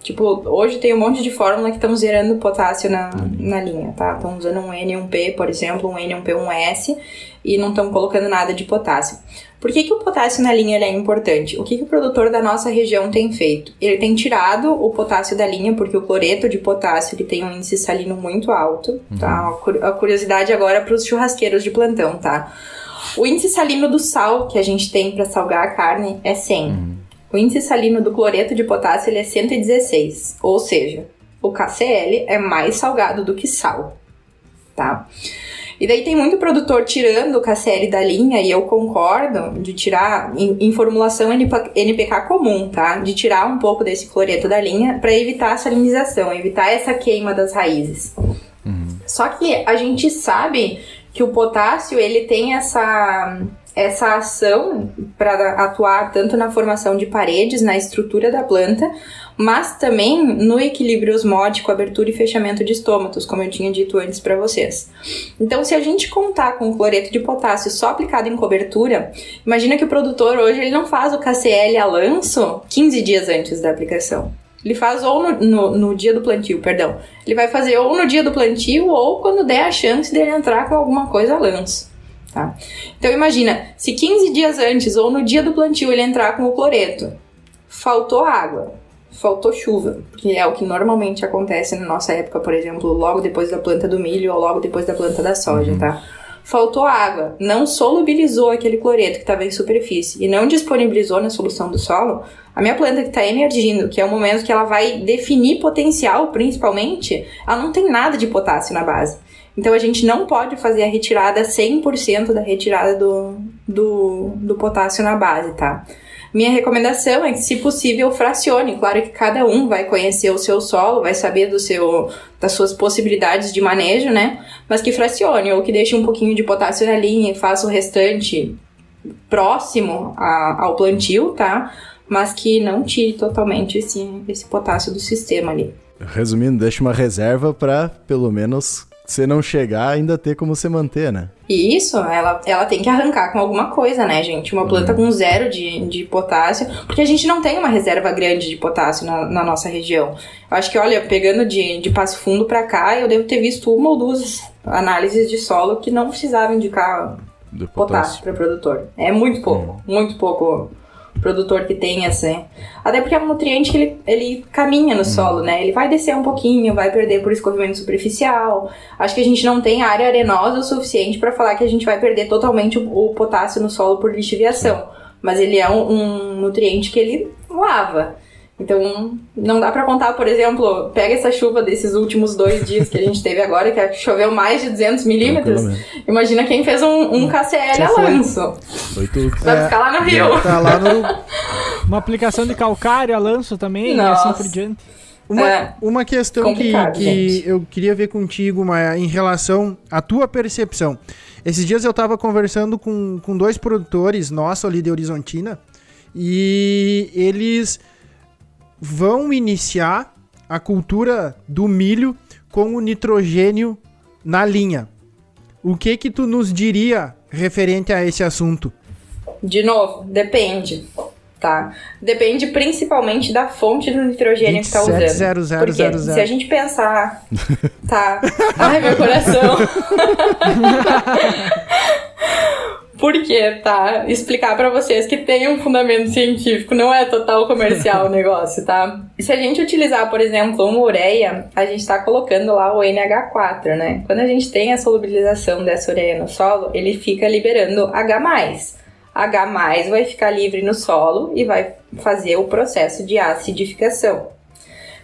Tipo, hoje tem um monte de fórmula que estão zerando potássio na, na linha, tá? Estão usando um N e um P, por exemplo, um N, um P, um S, e não estão colocando nada de potássio. Por que, que o potássio na linha é importante? O que, que o produtor da nossa região tem feito? Ele tem tirado o potássio da linha, porque o cloreto de potássio ele tem um índice salino muito alto, tá? Uhum. A curiosidade agora para os churrasqueiros de plantão, tá? O índice salino do sal que a gente tem para salgar a carne é 100. Uhum. O índice salino do cloreto de potássio ele é 116, ou seja, o KCl é mais salgado do que sal, tá? E daí tem muito produtor tirando o KCl da linha, e eu concordo de tirar em, em formulação NPK comum, tá? De tirar um pouco desse cloreto da linha para evitar a salinização, evitar essa queima das raízes. Uhum. Só que a gente sabe que o potássio ele tem essa essa ação para atuar tanto na formação de paredes, na estrutura da planta, mas também no equilíbrio osmótico, abertura e fechamento de estômatos, como eu tinha dito antes para vocês. Então, se a gente contar com o cloreto de potássio só aplicado em cobertura, imagina que o produtor hoje ele não faz o KCL a lanço 15 dias antes da aplicação. Ele faz ou no, no, no, dia do plantio, perdão. Ele vai fazer ou no dia do plantio ou quando der a chance dele entrar com alguma coisa a lanço. Tá? Então imagina, se 15 dias antes ou no dia do plantio ele entrar com o cloreto, faltou água, faltou chuva, que é o que normalmente acontece na nossa época, por exemplo, logo depois da planta do milho ou logo depois da planta da soja, tá? Faltou água, não solubilizou aquele cloreto que estava em superfície e não disponibilizou na solução do solo, a minha planta que está emergindo, que é o momento que ela vai definir potencial, principalmente, ela não tem nada de potássio na base. Então a gente não pode fazer a retirada 100% da retirada do, do, do potássio na base, tá? Minha recomendação é que, se possível, fracione. Claro que cada um vai conhecer o seu solo, vai saber do seu, das suas possibilidades de manejo, né? Mas que fracione, ou que deixe um pouquinho de potássio na linha e faça o restante próximo a, ao plantio, tá? Mas que não tire totalmente esse, esse potássio do sistema ali. Resumindo, deixe uma reserva para, pelo menos, se não chegar, ainda ter como se manter, né? E isso, ela, ela tem que arrancar com alguma coisa, né, gente? Uma planta uhum. com zero de, de potássio, porque a gente não tem uma reserva grande de potássio na, na nossa região. Eu acho que, olha, pegando de, de Passo Fundo para cá, eu devo ter visto uma ou duas análises de solo que não precisavam indicar potássio, potássio para produtor. É muito pouco, uhum. muito pouco produtor que tem assim. Até porque é um nutriente que ele, ele caminha no solo, né? Ele vai descer um pouquinho, vai perder por escorrimento superficial. Acho que a gente não tem área arenosa o suficiente para falar que a gente vai perder totalmente o, o, potássio no solo por lixiviação. Mas ele é um, um nutriente que ele lava. Então, não dá para contar, por exemplo, pega essa chuva desses últimos dois dias que a gente teve agora, que choveu mais de 200 milímetros. Imagina quem fez um, um KCL a lanço. Foi tudo. Vai é, ficar lá no Rio. Tá lá no... Uma aplicação de calcário a lanço também, Nossa. e assim por diante. Uma, é, uma questão que, que eu queria ver contigo, Maia, em relação à tua percepção. Esses dias eu estava conversando com, com dois produtores nossos ali de Horizontina e eles vão iniciar a cultura do milho com o nitrogênio na linha. O que que tu nos diria referente a esse assunto? De novo, depende, tá? Depende principalmente da fonte do nitrogênio que tá usando. 0, 0, Porque 0, 0. se a gente pensar, tá? Ai, meu coração. Por quê, tá? Explicar para vocês que tem um fundamento científico, não é total comercial o negócio, tá? Se a gente utilizar, por exemplo, uma ureia, a gente tá colocando lá o NH4, né? Quando a gente tem a solubilização dessa ureia no solo, ele fica liberando H+. H+, vai ficar livre no solo e vai fazer o processo de acidificação.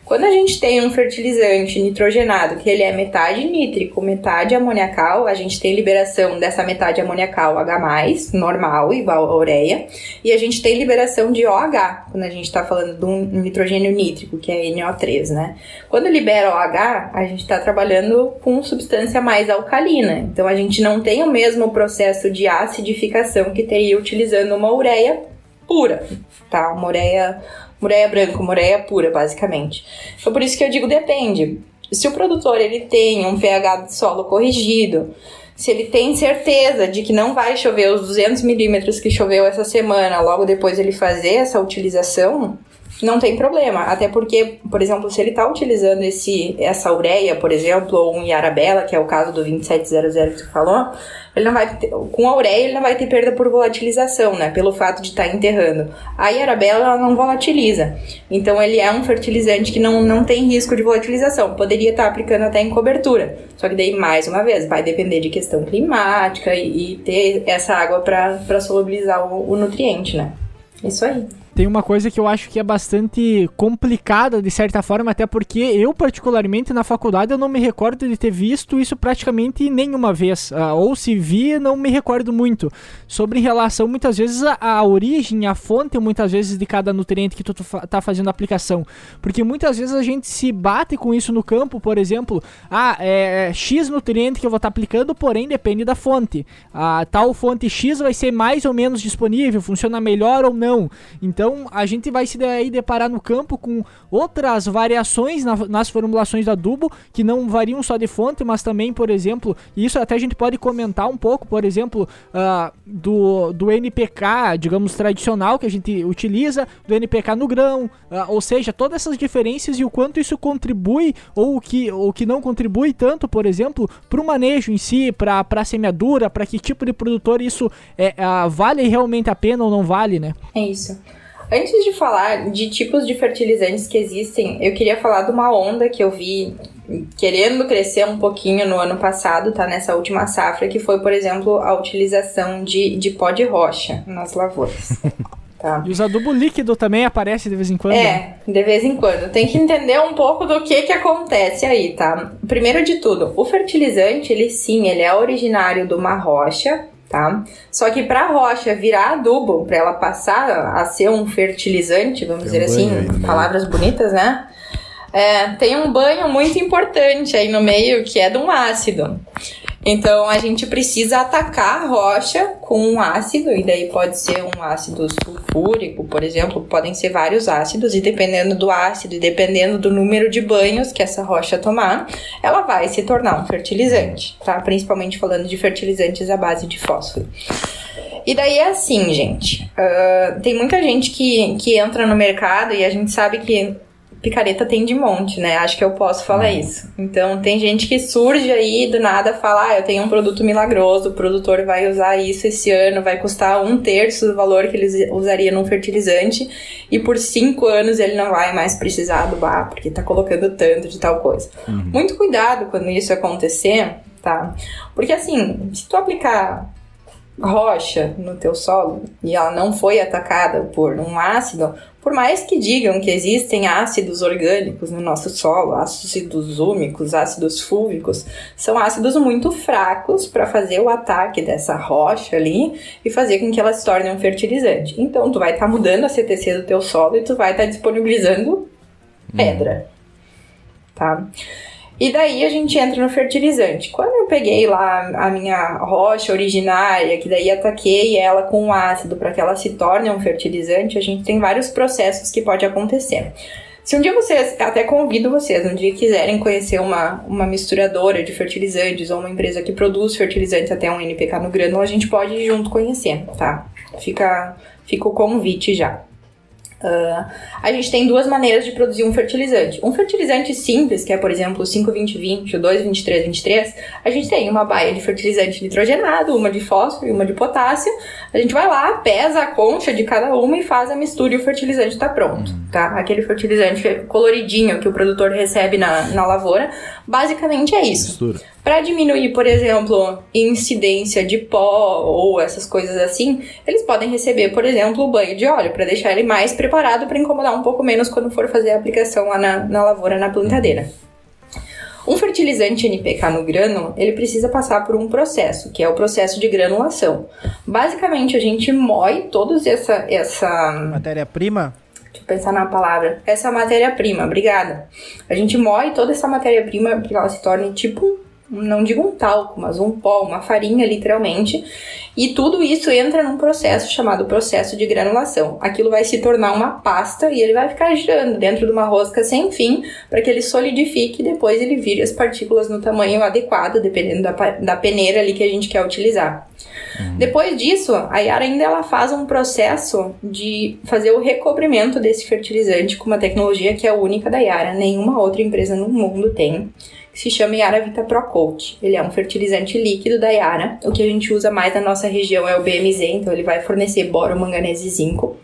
Quando a gente tem um fertilizante nitrogenado, que ele é metade nítrico, metade amoniacal, a gente tem liberação dessa metade amoniacal H+, normal, igual a ureia, e a gente tem liberação de OH, quando a gente está falando de um nitrogênio nítrico, que é NO3, né? Quando libera OH, a gente está trabalhando com substância mais alcalina, então a gente não tem o mesmo processo de acidificação que teria utilizando uma ureia pura, tá? Uma ureia Mureia branca, mureia pura, basicamente. Então por isso que eu digo depende. Se o produtor ele tem um pH de solo corrigido, se ele tem certeza de que não vai chover os 200 milímetros que choveu essa semana, logo depois ele fazer essa utilização, não tem problema. Até porque, por exemplo, se ele está utilizando esse, essa ureia, por exemplo, ou um Yarabela, que é o caso do 2700 que tu falou, ele não vai ter, com a ureia ele não vai ter perda por volatilização, né? Pelo fato de estar tá enterrando. A Yarabela ela não volatiliza. Então ele é um fertilizante que não, não tem risco de volatilização. Poderia estar tá aplicando até em cobertura. Só que daí, mais uma vez, vai depender de questão climática e, e ter essa água para solubilizar o, o nutriente, né? Isso aí tem uma coisa que eu acho que é bastante complicada de certa forma, até porque eu particularmente na faculdade eu não me recordo de ter visto isso praticamente nenhuma vez, uh, ou se vi, não me recordo muito, sobre relação muitas vezes a, origem, a fonte muitas vezes de cada nutriente que tu tá fazendo a aplicação, porque muitas vezes a gente se bate com isso no campo, por exemplo, ah, é, é X nutriente que eu vou estar tá aplicando, porém depende da fonte, a tal fonte X vai ser mais ou menos disponível, funciona melhor ou não, então então a gente vai se daí deparar no campo com outras variações na, nas formulações do adubo que não variam só de fonte, mas também, por exemplo, isso até a gente pode comentar um pouco, por exemplo, uh, do, do NPK, digamos, tradicional que a gente utiliza, do NPK no grão, uh, ou seja, todas essas diferenças e o quanto isso contribui ou o que, o que não contribui tanto, por exemplo, para o manejo em si, para a semeadura, para que tipo de produtor isso é, uh, vale realmente a pena ou não vale, né? É isso. Antes de falar de tipos de fertilizantes que existem, eu queria falar de uma onda que eu vi querendo crescer um pouquinho no ano passado, tá? Nessa última safra, que foi, por exemplo, a utilização de, de pó de rocha nas lavouras. Tá. E os adubo líquido também aparece de vez em quando? É, de vez em quando. Tem que entender um pouco do que que acontece aí, tá? Primeiro de tudo, o fertilizante, ele sim, ele é originário de uma rocha, tá? Só que para a rocha virar adubo, para ela passar a ser um fertilizante, vamos tem dizer um assim, palavras bonitas, né? É, tem um banho muito importante aí no meio que é de um ácido. Então a gente precisa atacar a rocha com um ácido, e daí pode ser um ácido sulfúrico, por exemplo, podem ser vários ácidos, e dependendo do ácido e dependendo do número de banhos que essa rocha tomar, ela vai se tornar um fertilizante, tá? Principalmente falando de fertilizantes à base de fósforo. E daí é assim, gente. Uh, tem muita gente que, que entra no mercado e a gente sabe que picareta tem de monte, né? Acho que eu posso falar uhum. isso. Então, tem gente que surge aí do nada fala: ah, eu tenho um produto milagroso, o produtor vai usar isso esse ano, vai custar um terço do valor que ele usaria num fertilizante, e por cinco anos ele não vai mais precisar adubar, porque tá colocando tanto de tal coisa. Uhum. Muito cuidado quando isso acontecer, tá? Porque assim, se tu aplicar rocha no teu solo e ela não foi atacada por um ácido, por mais que digam que existem ácidos orgânicos no nosso solo, ácidos úmicos, ácidos fúvicos, são ácidos muito fracos para fazer o ataque dessa rocha ali e fazer com que ela se torne um fertilizante. Então, tu vai estar tá mudando a CTC do teu solo e tu vai estar tá disponibilizando pedra, tá? E daí a gente entra no fertilizante. Quando eu peguei lá a minha rocha originária, que daí ataquei ela com ácido para que ela se torne um fertilizante, a gente tem vários processos que pode acontecer. Se um dia vocês, até convido vocês, um dia quiserem conhecer uma, uma misturadora de fertilizantes ou uma empresa que produz fertilizantes até um NPK no grânulo, a gente pode ir junto conhecer, tá? Fica, fica o convite já. Uh, a gente tem duas maneiras de produzir um fertilizante. Um fertilizante simples, que é, por exemplo, o 520-20, o 223-23, a gente tem uma baia de fertilizante nitrogenado, uma de fósforo e uma de potássio. A gente vai lá, pesa a concha de cada uma e faz a mistura e o fertilizante está pronto, uhum. tá? Aquele fertilizante coloridinho que o produtor recebe na, na lavoura, basicamente é isso. Mistura. Para diminuir, por exemplo, incidência de pó ou essas coisas assim, eles podem receber, por exemplo, o banho de óleo para deixar ele mais preparado para incomodar um pouco menos quando for fazer a aplicação lá na, na lavoura, na plantadeira. Um fertilizante NPK no grânulo, ele precisa passar por um processo, que é o processo de granulação. Basicamente, a gente moe toda essa, essa... Matéria-prima? Deixa eu pensar na palavra. Essa matéria-prima, obrigada. A gente moe toda essa matéria-prima para que ela se torne tipo não digo um talco, mas um pó, uma farinha literalmente, e tudo isso entra num processo chamado processo de granulação. Aquilo vai se tornar uma pasta e ele vai ficar girando dentro de uma rosca sem fim para que ele solidifique e depois ele vire as partículas no tamanho adequado, dependendo da, da peneira ali que a gente quer utilizar. Uhum. Depois disso, a Yara ainda ela faz um processo de fazer o recobrimento desse fertilizante com uma tecnologia que é única da Yara, nenhuma outra empresa no mundo tem se chama Yara Vita Pro Coat. Ele é um fertilizante líquido da Yara. O que a gente usa mais na nossa região é o BMZ, então ele vai fornecer boro, manganês e zinco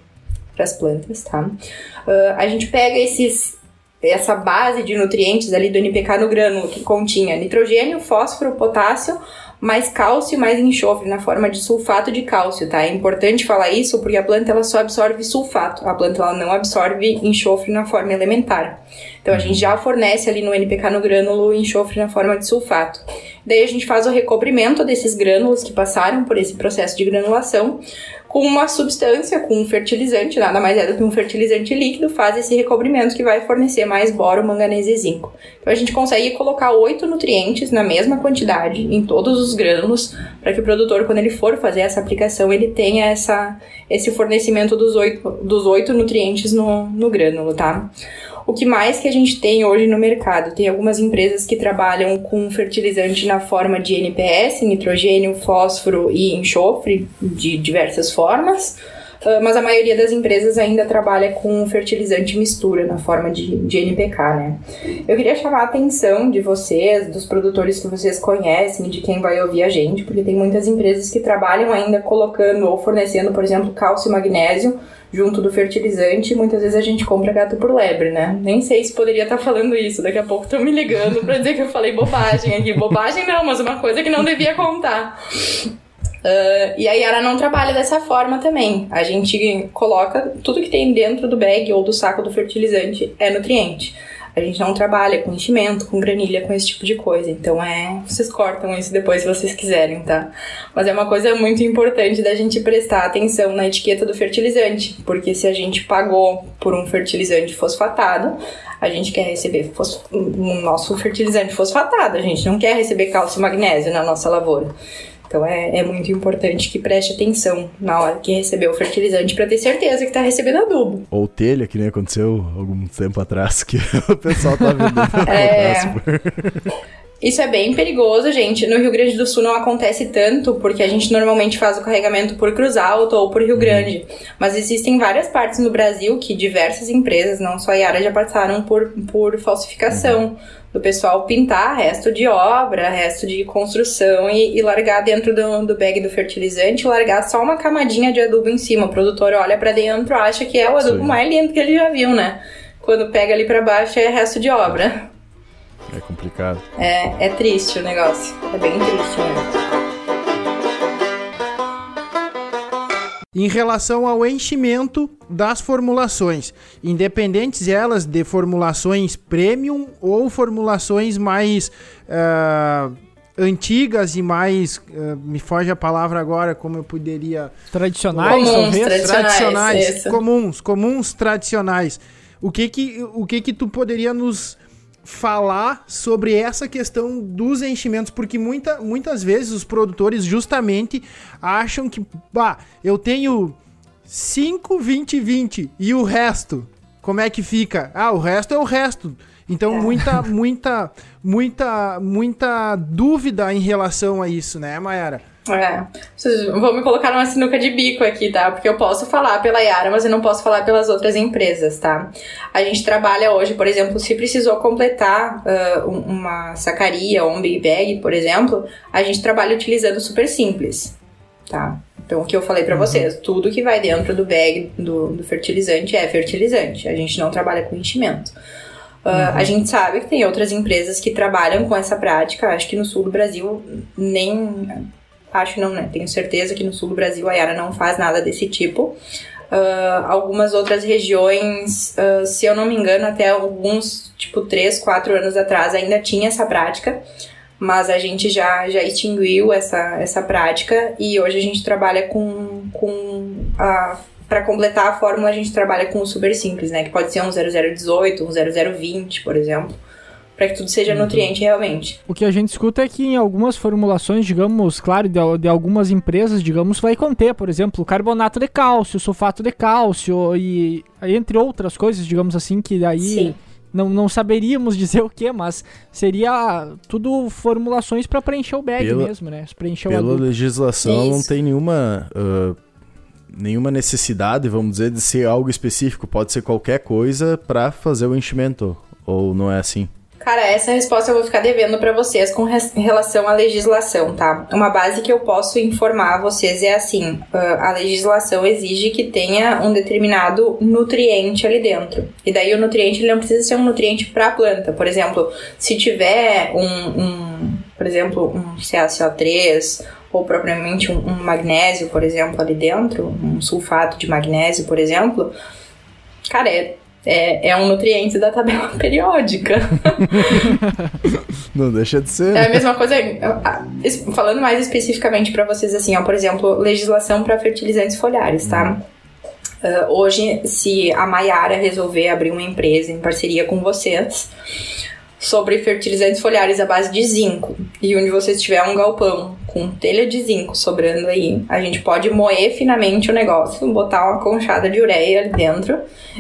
para as plantas, tá? Uh, a gente pega esses essa base de nutrientes ali do NPK no grânulo que continha nitrogênio, fósforo, potássio, mais cálcio e mais enxofre na forma de sulfato de cálcio, tá? É importante falar isso porque a planta ela só absorve sulfato, a planta ela não absorve enxofre na forma elementar. Então a gente já fornece ali no NPK no grânulo enxofre na forma de sulfato. Daí a gente faz o recobrimento desses grânulos que passaram por esse processo de granulação com uma substância, com um fertilizante, nada mais é do que um fertilizante líquido, faz esse recobrimento que vai fornecer mais boro, manganês e zinco. Então a gente consegue colocar oito nutrientes na mesma quantidade em todos os grânulos, para que o produtor, quando ele for fazer essa aplicação, ele tenha essa, esse fornecimento dos oito, dos oito nutrientes no, no grânulo, tá? O que mais que a gente tem hoje no mercado? Tem algumas empresas que trabalham com fertilizante na forma de NPS, nitrogênio, fósforo e enxofre, de diversas formas. Uh, mas a maioria das empresas ainda trabalha com fertilizante mistura na forma de, de NPK, né? Eu queria chamar a atenção de vocês, dos produtores que vocês conhecem, de quem vai ouvir a gente, porque tem muitas empresas que trabalham ainda colocando ou fornecendo, por exemplo, cálcio e magnésio junto do fertilizante, muitas vezes a gente compra gato por lebre, né? Nem sei se poderia estar tá falando isso, daqui a pouco estão me ligando para dizer que eu falei bobagem aqui. Bobagem não, mas uma coisa que não devia contar. Uh, e a Yara não trabalha dessa forma também. A gente coloca tudo que tem dentro do bag ou do saco do fertilizante é nutriente. A gente não trabalha com enchimento, com granilha, com esse tipo de coisa. Então é. Vocês cortam isso depois se vocês quiserem, tá? Mas é uma coisa muito importante da gente prestar atenção na etiqueta do fertilizante. Porque se a gente pagou por um fertilizante fosfatado, a gente quer receber o nosso fertilizante fosfatado. A gente não quer receber cálcio e magnésio na nossa lavoura. Então é, é muito importante que preste atenção na hora que receber o fertilizante para ter certeza que está recebendo adubo. Ou telha, que nem aconteceu algum tempo atrás, que o pessoal tá vendendo. é... Isso é bem perigoso, gente. No Rio Grande do Sul não acontece tanto, porque a gente normalmente faz o carregamento por Cruz Alta ou por Rio Grande. Mas existem várias partes no Brasil que diversas empresas, não só a Yara, já passaram por, por falsificação do pessoal pintar resto de obra, resto de construção e, e largar dentro do, do, bag do fertilizante, largar só uma camadinha de adubo em cima. O produtor olha para dentro, acha que é o adubo Sim. mais lindo que ele já viu, né? Quando pega ali para baixo é resto de obra. É complicado. É, é triste o negócio. É bem triste mesmo. em relação ao enchimento das formulações, independentes elas de formulações premium ou formulações mais uh, antigas e mais uh, me foge a palavra agora como eu poderia tradicionais comuns, talvez tradicionais, tradicionais comuns comuns tradicionais o que que o que que tu poderia nos falar sobre essa questão dos enchimentos, porque muita, muitas vezes os produtores justamente acham que, bah, eu tenho 5, 20, 20 e o resto, como é que fica? Ah, o resto é o resto. Então, é. muita, muita, muita, muita dúvida em relação a isso, né, Mayara? É. Vocês vão me colocar numa sinuca de bico aqui, tá? Porque eu posso falar pela Yara, mas eu não posso falar pelas outras empresas, tá? A gente trabalha hoje, por exemplo, se precisou completar uh, uma sacaria ou um big bag, por exemplo, a gente trabalha utilizando super simples, tá? Então, o que eu falei para uhum. vocês, tudo que vai dentro do bag do, do, fertilizante é fertilizante. A gente não trabalha com enchimento. Uh, uhum. A gente sabe que tem outras empresas que trabalham com essa prática. Acho que no sul do Brasil nem Acho não, né? Tenho certeza que no sul do Brasil a Yara não faz nada desse tipo. Uh, algumas outras regiões, uh, se eu não me engano, até alguns, tipo, 3, 4 anos atrás ainda tinha essa prática, mas a gente já, já extinguiu essa, essa prática e hoje a gente trabalha com, com a para completar a fórmula, a gente trabalha com o super simples, né? Que pode ser um 0018, um 0020, por exemplo para que tudo seja uhum. nutriente realmente. O que a gente escuta é que em algumas formulações, digamos, claro, de, de, algumas empresas, digamos, vai conter, por exemplo, carbonato de cálcio, sulfato de cálcio e entre outras coisas, digamos assim, que daí não, não saberíamos dizer o que, mas seria tudo formulações para preencher o bag pela, mesmo, né? Preencher pela legislação Isso. não tem nenhuma uh, nenhuma necessidade, vamos dizer, de ser algo específico, pode ser qualquer coisa para fazer o enchimento, ou não é assim? Cara, essa resposta eu vou ficar devendo para vocês com relação à legislação, tá? Uma base que eu posso informar vocês é assim: a legislação exige que tenha um determinado nutriente ali dentro. E daí o nutriente ele não precisa ser um nutriente para a planta. Por exemplo, se tiver um, um por exemplo, um CaCO3 ou propriamente um, um magnésio, por exemplo, ali dentro, um sulfato de magnésio, por exemplo, cara, é é, é um nutriente da tabela periódica. Não deixa de ser. É a mesma coisa. Falando mais especificamente para vocês, assim, ó, por exemplo, legislação para fertilizantes foliares, tá? Uh, hoje, se a Maiara resolver abrir uma empresa em parceria com vocês sobre fertilizantes foliares à base de zinco e onde você tiver um galpão com telha de zinco sobrando aí, a gente pode moer finamente o negócio, botar uma conchada de ureia ali dentro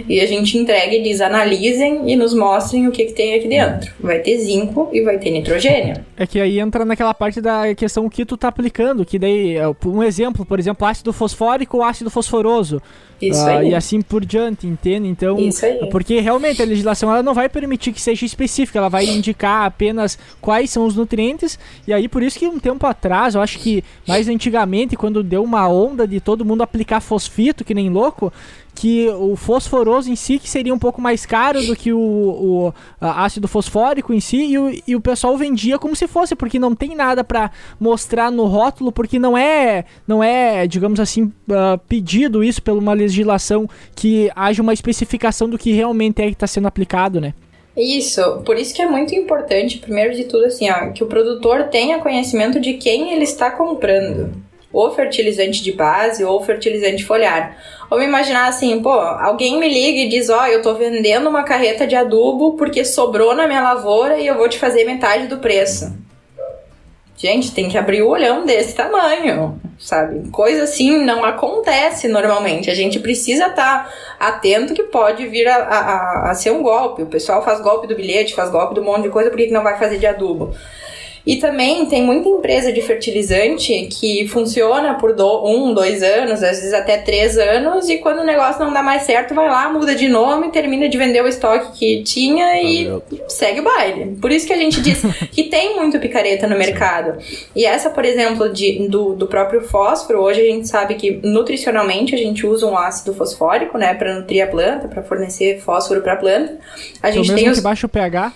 e a gente entrega e diz analisem e nos mostrem o que, que tem aqui dentro. Vai ter zinco e vai ter nitrogênio. É que aí entra naquela parte da questão que tu tá aplicando, que daí, é, um exemplo, por exemplo, ácido fosfórico ou ácido fosforoso. Isso uh, aí. E assim por diante, entende? Então, Isso aí. porque realmente a legislação ela não vai permitir que seja específica, ela vai indicar apenas quais são os nutrientes. E aí por isso que um tempo atrás, eu acho que mais antigamente, quando deu uma onda de todo mundo aplicar fosfito que nem louco, que o fosforoso em si que seria um pouco mais caro do que o, o ácido fosfórico em si e o, e o pessoal vendia como se fosse porque não tem nada para mostrar no rótulo porque não é não é digamos assim uh, pedido isso pela uma legislação que haja uma especificação do que realmente é que está sendo aplicado, né? Isso, por isso que é muito importante, primeiro de tudo, assim, ó, que o produtor tenha conhecimento de quem ele está comprando ou fertilizante de base ou fertilizante foliar. Vamos imaginar assim, pô, alguém me liga e diz, ó, oh, eu tô vendendo uma carreta de adubo porque sobrou na minha lavoura e eu vou te fazer metade do preço. Gente, tem que abrir o olhão desse tamanho, sabe? Coisa assim não acontece normalmente. A gente precisa estar tá atento que pode vir a, a, a, ser um golpe. O pessoal faz golpe do bilhete, faz golpe do monte de coisa, por que não vai fazer de adubo? E também tem muita empresa de fertilizante que funciona por do, um, dois anos, às vezes até três anos, e quando o negócio não dá mais certo, vai lá, muda de nome, termina de vender o estoque que tinha e segue o baile. Por isso que a gente diz que tem muito picareta no mercado. E essa, por exemplo, de, do, do próprio fósforo, hoje a gente sabe que nutricionalmente a gente usa um ácido fosfórico, né, para nutrir a planta, para fornecer fósforo para a planta. A gente tem os... que baixa o pH?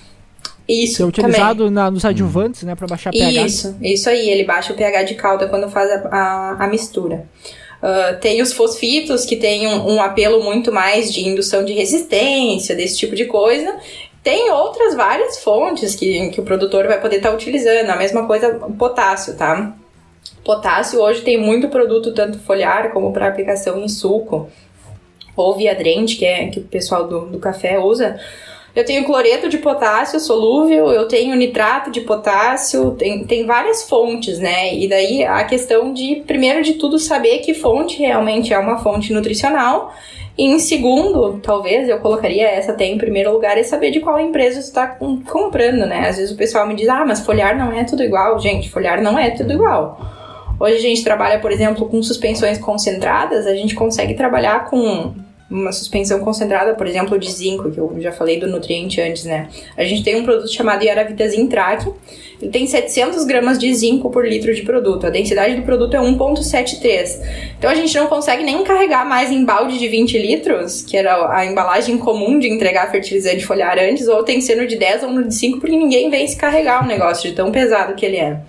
Isso, é utilizado na, nos adjuvantes, né, para baixar pH. Isso, isso aí, ele baixa o pH de calda quando faz a, a, a mistura. Uh, tem os fosfitos, que tem um, um, apelo muito mais de indução de resistência, desse tipo de coisa. Tem outras várias fontes que, que o produtor vai poder estar tá utilizando. A mesma coisa, potássio, tá? Potássio hoje tem muito produto, tanto foliar como para aplicação em suco, ou viadrente, que é que o pessoal do, do café usa. Eu tenho cloreto de potássio solúvel, eu tenho nitrato de potássio, tem, tem várias fontes, né? E daí a questão de, primeiro de tudo, saber que fonte realmente é uma fonte nutricional. E em segundo, talvez eu colocaria essa até em primeiro lugar, é saber de qual empresa você está comprando, né? Às vezes o pessoal me diz, ah, mas folhar não é tudo igual. Gente, folhar não é tudo igual. Hoje a gente trabalha, por exemplo, com suspensões concentradas, a gente consegue trabalhar com uma suspensão concentrada, por exemplo, de zinco, que eu já falei do nutriente antes, né? A gente tem um produto chamado Yaravita Zintrac, ele tem 700 gramas de zinco por litro de produto, a densidade do produto é 1.73. Então a gente não consegue nem carregar mais em balde de 20 litros, que era a embalagem comum de entregar fertilizante foliar antes, ou tem que de 10 ou no de 5, porque ninguém vem se carregar o negócio de tão pesado que ele é.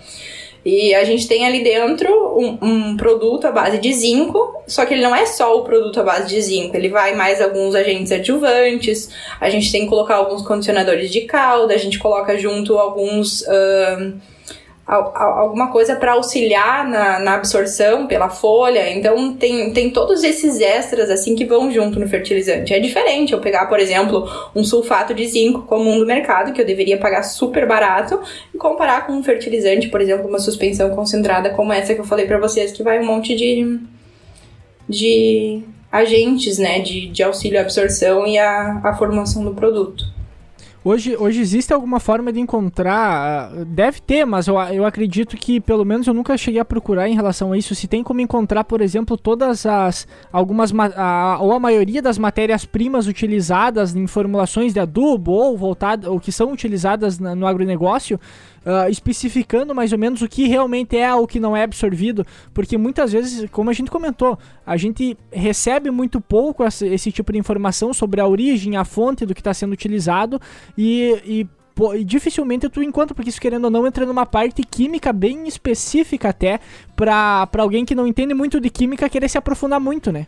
E a gente tem ali dentro um, um, produto à base de zinco, só que ele não é só o produto à base de zinco, ele vai mais alguns agentes adjuvantes, a gente tem que colocar alguns condicionadores de calda, a gente coloca junto alguns. Uh, alguma coisa para auxiliar na, na, absorção pela folha. Então tem, tem todos esses extras assim que vão junto no fertilizante. É diferente eu pegar, por exemplo, um sulfato de zinco comum do mercado, que eu deveria pagar super barato, e comparar com um fertilizante, por exemplo, uma suspensão concentrada como essa que eu falei para vocês, que vai um monte de, de agentes né, de, de auxílio à absorção e à, à formação do produto. Hoje, hoje existe alguma forma de encontrar? Ah, deve ter, mas eu, eu acredito que pelo menos eu nunca cheguei a procurar em relação a isso. Se tem como encontrar, por exemplo, todas as. algumas a, ou a maioria das matérias-primas utilizadas em formulações de adubo ou voltado, ou que são utilizadas na, no agronegócio uh, especificando mais ou menos o que realmente é o que não é absorvido, porque muitas vezes, como a gente comentou, a gente recebe muito pouco esse, esse tipo de informação sobre a origem, a fonte do que está sendo utilizado e, e e dificilmente tu encontra, porque isso querendo ou não entra numa parte química bem específica até para alguém que não entende muito de química querer se aprofundar muito, né?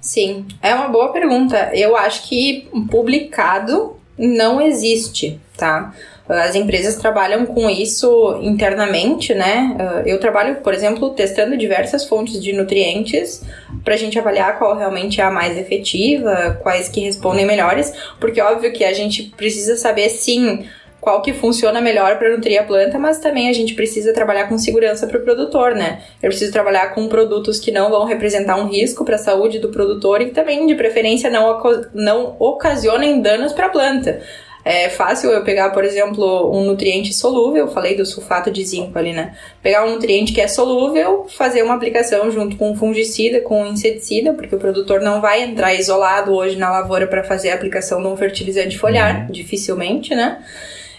Sim, é uma boa pergunta. Eu acho que publicado não existe, tá? As empresas trabalham com isso internamente, né? Ah, eu trabalho, por exemplo, testando diversas fontes de nutrientes para a gente avaliar qual realmente é a mais efetiva, quais que respondem melhores, porque óbvio que a gente precisa saber sim qual que funciona melhor para nutrir a planta, mas também a gente precisa trabalhar com segurança para o produtor, né? Eu preciso trabalhar com produtos que não vão representar um risco para a saúde do produtor e também, de preferência, não, não ocasionem danos para a planta. É fácil eu pegar, por exemplo, um nutriente solúvel, falei do sulfato de zinco ali, né? Pegar um nutriente que é solúvel, fazer uma aplicação junto com um fungicida, com um inseticida, porque o produtor não vai entrar isolado hoje na lavoura para fazer a aplicação de um fertilizante foliar, uhum. dificilmente, né?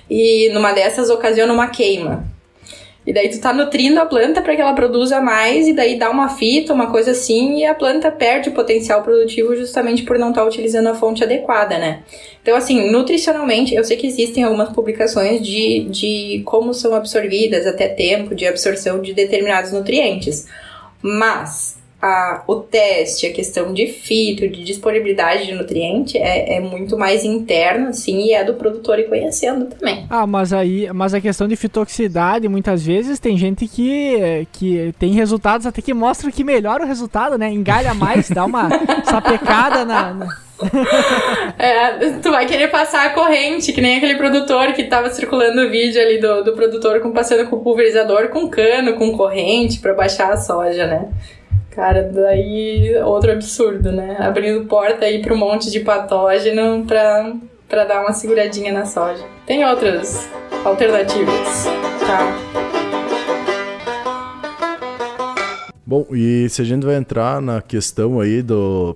E numa dessas ocasiona uma queima. E daí tu tá nutrindo a planta para que ela produza mais, e daí dá uma fita, uma coisa assim, e a planta perde o potencial produtivo justamente por não estar tá utilizando a fonte adequada, né? Então, assim, nutricionalmente, eu sei que existem algumas publicações de, de como são absorvidas até tempo de absorção de determinados nutrientes. Mas a, o teste, a questão de fito, de disponibilidade de nutriente é, é muito mais interno, assim, e é do produtor ir conhecendo também. Ah, mas aí, mas a questão de fitoxicidade, muitas vezes tem gente que, que tem resultados até que mostra que melhora o resultado, né? Engalha mais, dá uma sapecada na... na... é, tu vai querer passar a corrente, que nem aquele produtor que tava circulando o vídeo ali do, do produtor com, passando com pulverizador com cano, com corrente para baixar a soja, né? Cara, daí outro absurdo, né? Abrindo porta aí para um monte de patógeno para dar uma seguradinha na soja. Tem outras alternativas, tá? Bom, e se a gente vai entrar na questão aí do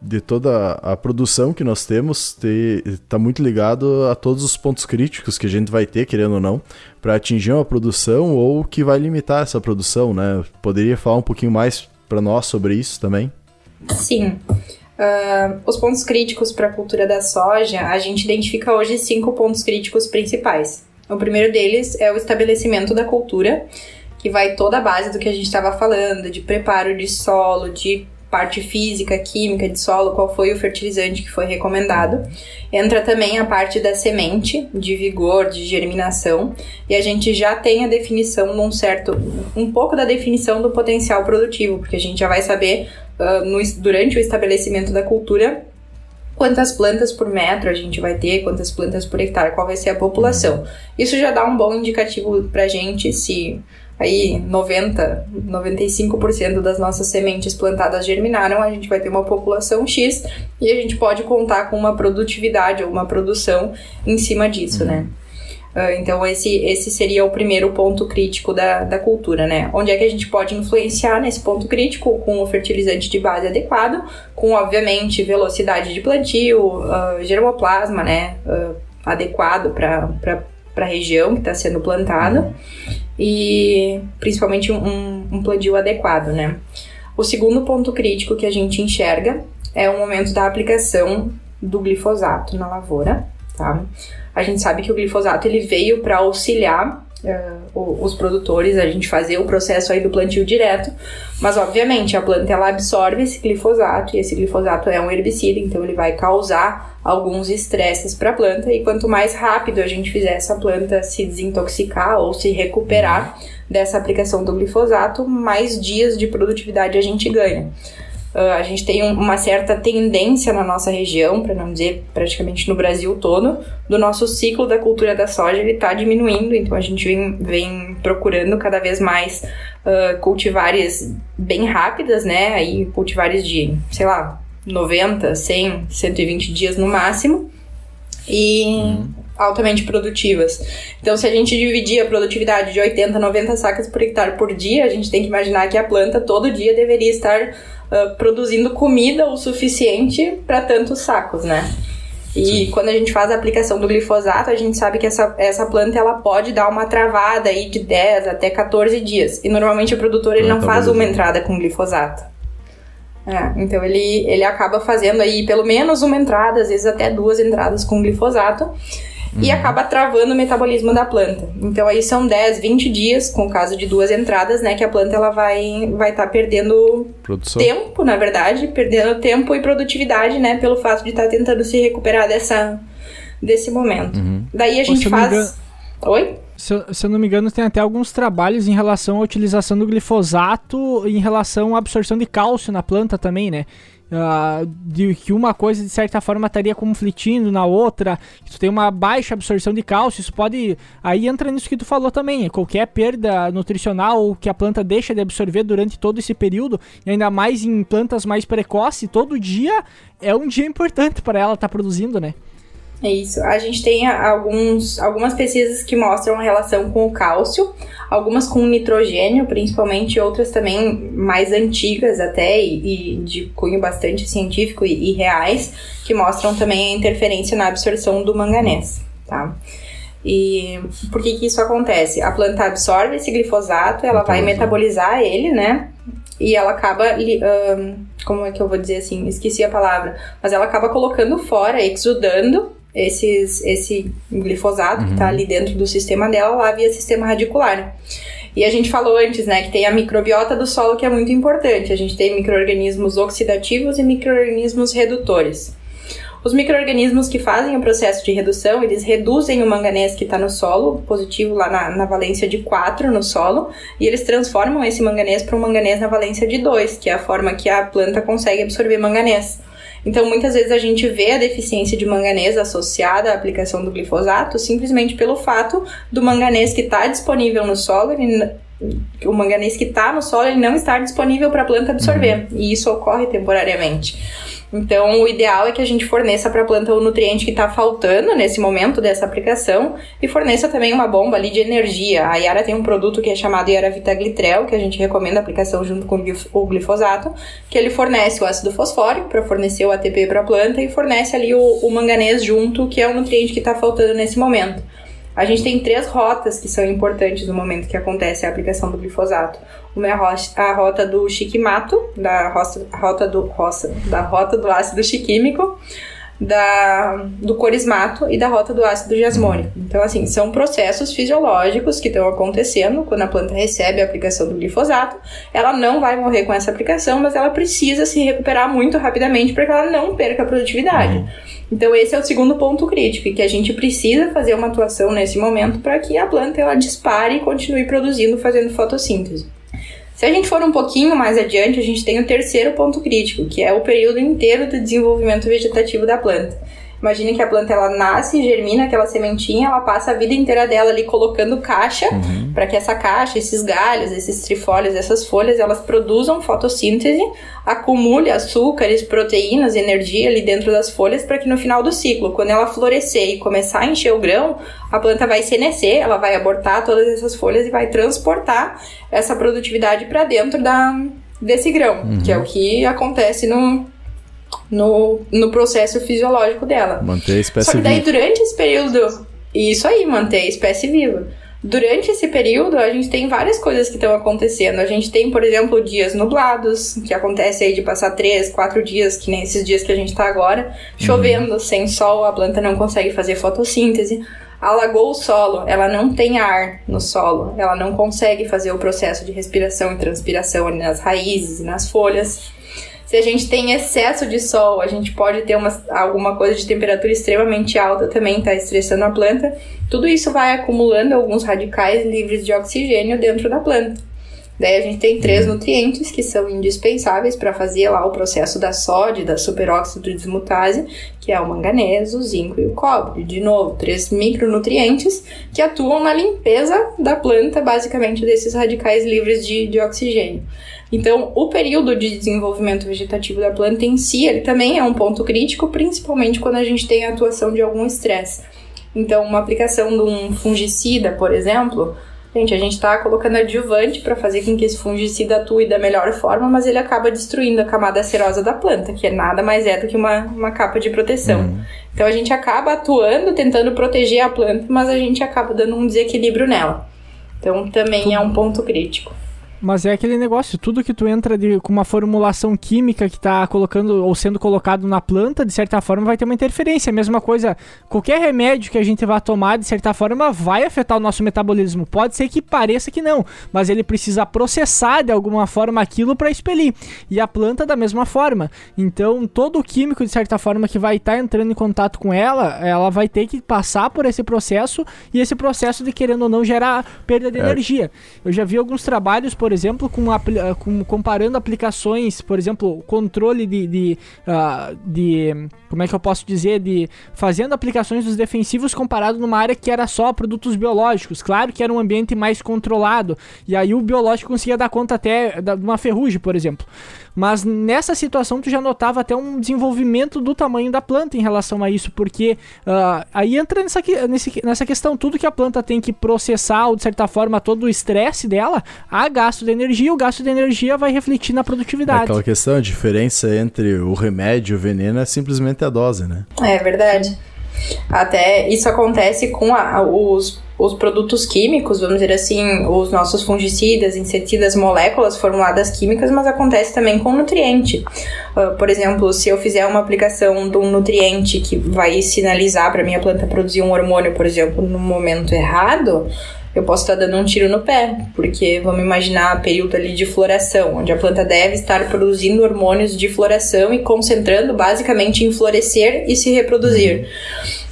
de toda a produção que nós temos está muito ligado a todos os pontos críticos que a gente vai ter, querendo ou não, para atingir uma produção ou que vai limitar essa produção, né? Poderia falar um pouquinho mais para nós sobre isso também? Sim. Uh, os pontos críticos para a cultura da soja, a gente identifica hoje cinco pontos críticos principais. O primeiro deles é o estabelecimento da cultura, que vai toda a base do que a gente estava falando, de preparo de solo, de parte física, química de solo, qual foi o fertilizante que foi recomendado. Entra também a parte da semente, de vigor, de germinação, e a gente já tem a definição de um certo, um pouco da definição do potencial produtivo, porque a gente já vai saber uh, no, durante o estabelecimento da cultura quantas plantas por metro a gente vai ter, quantas plantas por hectare, qual vai ser a população. Isso já dá um bom indicativo pra gente se aí 90, 95% das nossas sementes plantadas germinaram, a gente vai ter uma população X e a gente pode contar com uma produtividade ou uma produção em cima disso, né? uhum. né? Uh, então, esse, esse seria o primeiro ponto crítico da, da cultura, né? Onde é que a gente pode influenciar nesse ponto crítico? Com o fertilizante de base adequado, com, obviamente, velocidade de plantio, uh, germoplasma, né? Uh, adequado para a região que está sendo plantada e principalmente um, um plantio adequado, né? O segundo ponto crítico que a gente enxerga é o momento da aplicação do glifosato na lavoura, tá? A gente sabe que o glifosato ele veio para auxiliar uh, os produtores a gente fazer o processo aí do plantio direto, mas obviamente a planta ela absorve esse glifosato e esse glifosato é um herbicida, então ele vai causar alguns estresses para a planta e quanto mais rápido a gente fizer essa planta se desintoxicar ou se recuperar dessa aplicação do glifosato, mais dias de produtividade a gente ganha. Uh, a gente tem um, uma certa tendência na nossa região, para não dizer praticamente no Brasil todo, do nosso ciclo da cultura da soja ele está diminuindo, então a gente vem, vem procurando cada vez mais uh, cultivares bem rápidas, né? Aí cultivares de, sei lá, 90, 100, 120 dias no máximo. E uhum. Altamente produtivas. Então, se a gente dividir a produtividade de 80, 90 sacas por hectare por dia, a gente tem que imaginar que a planta todo dia deveria estar uh, produzindo comida o suficiente para tantos sacos, né? E Sim. quando a gente faz a aplicação do glifosato, a gente sabe que essa, essa planta ela pode dar uma travada aí de 10 até 14 dias. E normalmente o produtor ele não faz uma entrada com glifosato. É, então ele, ele acaba fazendo aí pelo menos uma entrada, às vezes até duas entradas com glifosato e uhum. acaba travando o metabolismo da planta. Então aí são 10, 20 dias, com o caso de duas entradas, né, que a planta ela vai vai estar tá perdendo Produção. tempo, na verdade, perdendo tempo e produtividade, né, pelo fato de estar tá tentando se recuperar dessa desse momento. Uhum. Daí a gente faz Oi? Se eu, se eu, não me engano, tem até alguns trabalhos em relação à utilização do glifosato em relação à absorção de cálcio na planta também, né? Uh, de que uma coisa de certa forma estaria conflitindo na outra, que tu tem uma baixa absorção de cálcio, isso pode. Aí entra nisso que tu falou também, qualquer perda nutricional que a planta deixa de absorver durante todo esse período, e ainda mais em plantas mais precoces, todo dia é um dia importante para ela estar tá produzindo, né? É isso. A gente tem alguns, algumas pesquisas que mostram a relação com o cálcio, algumas com nitrogênio, principalmente, outras também mais antigas até e, e de cunho bastante científico e, e, reais, que mostram também a interferência na absorção do manganês, tá? E por que que isso acontece? A planta absorve esse glifosato, ela vai metabolizar ele, né? E ela acaba, como é que eu vou dizer assim? Esqueci a palavra. Mas ela acaba colocando fora, exudando esses, esse glifosato uhum. que está ali dentro do sistema dela lá via sistema radicular. E a gente falou antes, né, que tem a microbiota do solo que é muito importante. A gente tem micro-organismos oxidativos e micro-organismos redutores. Os micro-organismos que fazem o processo de redução, eles reduzem o manganês que está no solo, positivo lá na, na, valência de 4 no solo, e eles transformam esse manganês para um manganês na valência de 2, que é a forma que a planta consegue absorver manganês. Então, muitas vezes a gente vê a deficiência de manganês associada à aplicação do glifosato simplesmente pelo fato do manganês que está disponível no solo, ele, o manganês que está no solo, ele não estar disponível para a planta absorver. Uhum. E isso ocorre temporariamente. Então, o ideal é que a gente forneça para a planta o nutriente que está faltando nesse momento dessa aplicação e forneça também uma bomba ali de energia. A Yara tem um produto que é chamado Yara Vitaglitrel, que a gente recomenda a aplicação junto com o glifosato, que ele fornece o ácido fosfórico para fornecer o ATP para a planta e fornece ali o, o manganês junto, que é o nutriente que está faltando nesse momento. A gente tem três rotas que são importantes no momento que acontece a aplicação do glifosato. Uma é a rota do chiquimato, da rota, rota do, roça, da rota do ácido chiquímico. da, do corismato e da rota do ácido jasmônico. Então, assim, são processos fisiológicos que estão acontecendo quando a planta recebe a aplicação do glifosato. Ela não vai morrer com essa aplicação, mas ela precisa se recuperar muito rapidamente para que ela não perca a produtividade. Uhum. Então, esse é o segundo ponto crítico, que a gente precisa fazer uma atuação nesse momento para que a planta ela dispare e continue produzindo, fazendo fotossíntese. Se a gente for um pouquinho mais adiante, a gente tem o terceiro ponto crítico, que é o período inteiro do desenvolvimento vegetativo da planta. Imagine que a planta ela nasce, germina aquela sementinha, ela passa a vida inteira dela ali colocando caixa, uhum. para que essa caixa, esses galhos, esses trifólios, essas folhas, elas produzam fotossíntese, acumule açúcares, proteínas, energia ali dentro das folhas, para que no final do ciclo, quando ela florescer e começar a encher o grão, a planta vai senescer, ela vai abortar todas essas folhas e vai transportar essa produtividade para dentro da, desse grão, uhum. que é o que acontece no, no, no processo fisiológico dela. Manter a espécie Só que daí, viva. durante esse período. Isso aí, manter a espécie viva. Durante esse período, a gente tem várias coisas que estão acontecendo. A gente tem, por exemplo, dias nublados, que acontece aí de passar três, quatro dias, que nem esses dias que a gente tá agora, chovendo, uhum. sem sol, a planta não consegue fazer fotossíntese. Alagou o solo, ela não tem ar no solo, ela não consegue fazer o processo de respiração e transpiração nas raízes e nas folhas. Se a gente tem excesso de sol, a gente pode ter uma, alguma coisa de temperatura extremamente alta também, está estressando a planta. Tudo isso vai acumulando alguns radicais livres de oxigênio dentro da planta. Daí a gente tem três uhum. nutrientes que são indispensáveis para fazer lá o processo da sódio, da superóxido desmutase, que é o manganês, o zinco e o cobre. De novo, três micronutrientes que atuam na limpeza da planta, basicamente desses radicais livres de, de oxigênio. Então, o período de desenvolvimento vegetativo da planta em si, ele também é um ponto crítico, principalmente quando a gente tem a atuação de algum estresse. Então, uma aplicação de um fungicida, por exemplo, gente, a gente está colocando adjuvante para fazer com que esse fungicida atue da melhor forma, mas ele acaba destruindo a camada serosa da planta, que é nada mais é do que uma, uma capa de proteção. Uhum. Então, a gente acaba atuando, tentando proteger a planta, mas a gente acaba dando um desequilíbrio nela. Então, também é um ponto crítico. Mas é aquele negócio, tudo que tu entra de, com uma formulação química que está colocando ou sendo colocado na planta, de certa forma vai ter uma interferência. A mesma coisa, qualquer remédio que a gente vá tomar, de certa forma, vai afetar o nosso metabolismo. Pode ser que pareça que não, mas ele precisa processar de alguma forma aquilo para expelir. E a planta da mesma forma. Então, todo o químico, de certa forma, que vai estar tá entrando em contato com ela, ela vai ter que passar por esse processo e esse processo de, querendo ou não, gerar perda de é. energia. Eu já vi alguns trabalhos, por por exemplo, com, com comparando aplicações, por exemplo, controle de, de, uh, de, como é que eu posso dizer, de fazendo aplicações dos defensivos comparado numa área que era só produtos biológicos. Claro que era um ambiente mais controlado e aí o biológico conseguia dar conta até de uma ferrugem, por exemplo. Mas nessa situação tu já notava até um desenvolvimento do tamanho da planta em relação a isso, porque uh, aí entra nessa, nesse, nessa questão, tudo que a planta tem que processar, ou de certa forma, todo o estresse dela, há gasto de energia, o gasto de energia vai refletir na produtividade. É aquela questão, a diferença entre o remédio e o veneno é simplesmente a dose, né? É verdade. Até isso acontece com a, os os produtos químicos, vamos dizer assim, os nossos fungicidas, inseticidas, moléculas formuladas químicas, mas acontece também com nutriente. Uh, por exemplo, se eu fizer uma aplicação de um nutriente que vai sinalizar para minha planta produzir um hormônio, por exemplo, no momento errado, eu posso estar dando um tiro no pé, porque vamos imaginar período ali de floração, onde a planta deve estar produzindo hormônios de floração e concentrando basicamente em florescer e se reproduzir.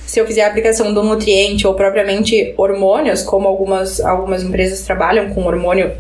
Se eu fizer a aplicação do nutriente ou propriamente hormônios, como algumas, algumas empresas trabalham com hormônio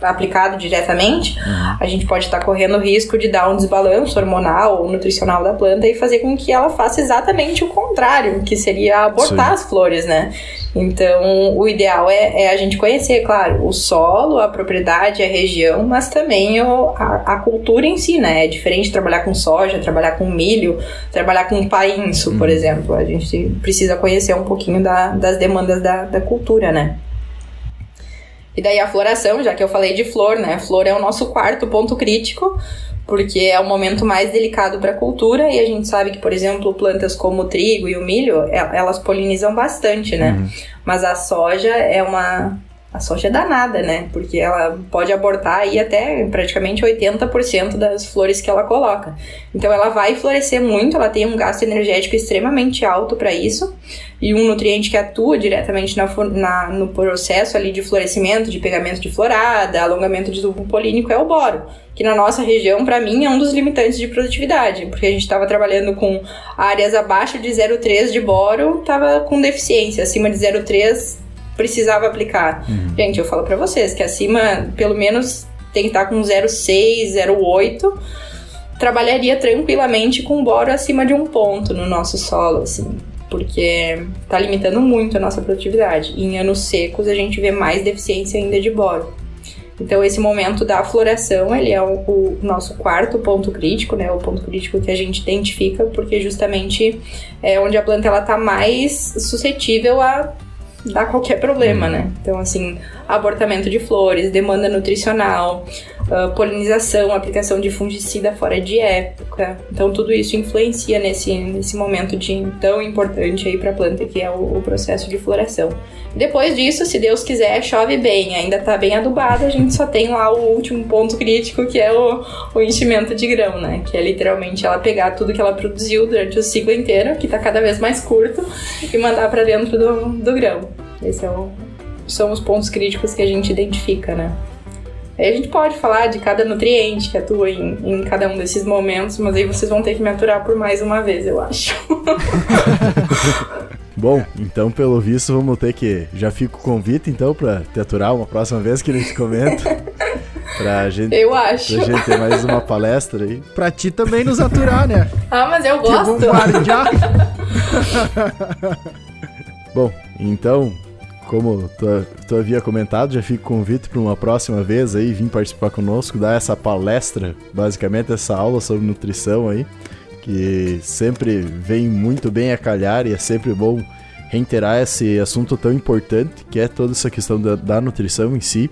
aplicado diretamente, uhum. a gente pode estar correndo o risco de dar um desbalanço hormonal ou nutricional da planta e fazer com que ela faça exatamente o contrário, que seria abortar Sim. as flores, né? Então, o ideal é, é, a gente conhecer, claro, o solo, a propriedade, a região, mas também o, a, a, cultura em si, né? É diferente trabalhar com soja, trabalhar com milho, trabalhar com painço, por uhum. exemplo. A gente precisa conhecer um pouquinho da, das demandas da, da cultura, né? E daí a floração, já que eu falei de flor, né? Flor é o nosso quarto ponto crítico, porque é o momento mais delicado para a cultura e a gente sabe que, por exemplo, plantas como o trigo e o milho, elas polinizam bastante, né? Uhum. Mas a soja é uma A soja é danada, né? Porque ela pode abortar aí até praticamente 80% das flores que ela coloca. Então ela vai florescer muito, ela tem um gasto energético extremamente alto para isso. E um nutriente que atua diretamente na, na, no processo ali de florescimento, de pegamento de florada, alongamento de tubo polínico é o boro. Que na nossa região, para mim, é um dos limitantes de produtividade. Porque a gente estava trabalhando com áreas abaixo de 0,3 de boro, estava com deficiência. Acima de 0,3 precisava aplicar. Uhum. Gente, eu falo para vocês que acima, pelo menos, tem que estar com 0,6, 0,8. Trabalharia tranquilamente com boro acima de um ponto no nosso solo, assim, porque tá limitando muito a nossa produtividade. E em anos secos a gente vê mais deficiência ainda de boro. Então esse momento da floração, ele é o, o, nosso quarto ponto crítico, né? O ponto crítico que a gente identifica, porque justamente é onde a planta ela tá mais suscetível a dar qualquer problema, uhum. né? Então, assim, abortamento de flores, demanda nutricional, uh, polinização, aplicação de fungicida fora de época. Então, tudo isso influencia nesse, nesse momento de tão importante aí para a planta que é o, o, processo de floração. Depois disso, se Deus quiser, chove bem, ainda tá bem adubado, a gente só tem lá o último ponto crítico que é o, o enchimento de grão, né? Que é literalmente ela pegar tudo que ela produziu durante o ciclo inteiro, que tá cada vez mais curto, e mandar para dentro do, do grão. Esse é são os pontos críticos que a gente identifica, né? Aí a gente pode falar de cada nutriente que atua em, em cada um desses momentos, mas aí vocês vão ter que me aturar por mais uma vez, eu acho. Bom, então pelo visto vamos ter que. Já fica o convite então pra te aturar uma próxima vez que a gente comenta. pra gente. Eu acho. Pra gente ter mais uma palestra aí. Pra ti também nos aturar, né? Ah, mas eu gosto. Bom, então como tu, tu, havia comentado, já fica convite para uma próxima vez aí vir participar conosco, dar essa palestra, basicamente essa aula sobre nutrição aí, que sempre vem muito bem a calhar e é sempre bom reiterar esse assunto tão importante que é toda essa questão da, da nutrição em si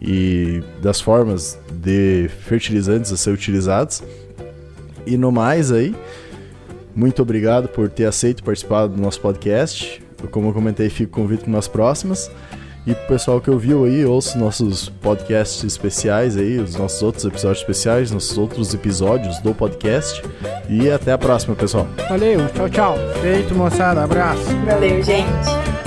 e das formas de fertilizantes a ser utilizados. E no mais aí, muito obrigado por ter aceito participar do nosso podcast. Como eu comentei, fico convite nas próximas. E pro pessoal que ouviu aí, ouça nossos podcasts especiais aí, os nossos outros episódios especiais, nossos outros episódios do podcast. E até a próxima, pessoal. Valeu, tchau, tchau. Feito, moçada. Abraço. Valeu, gente.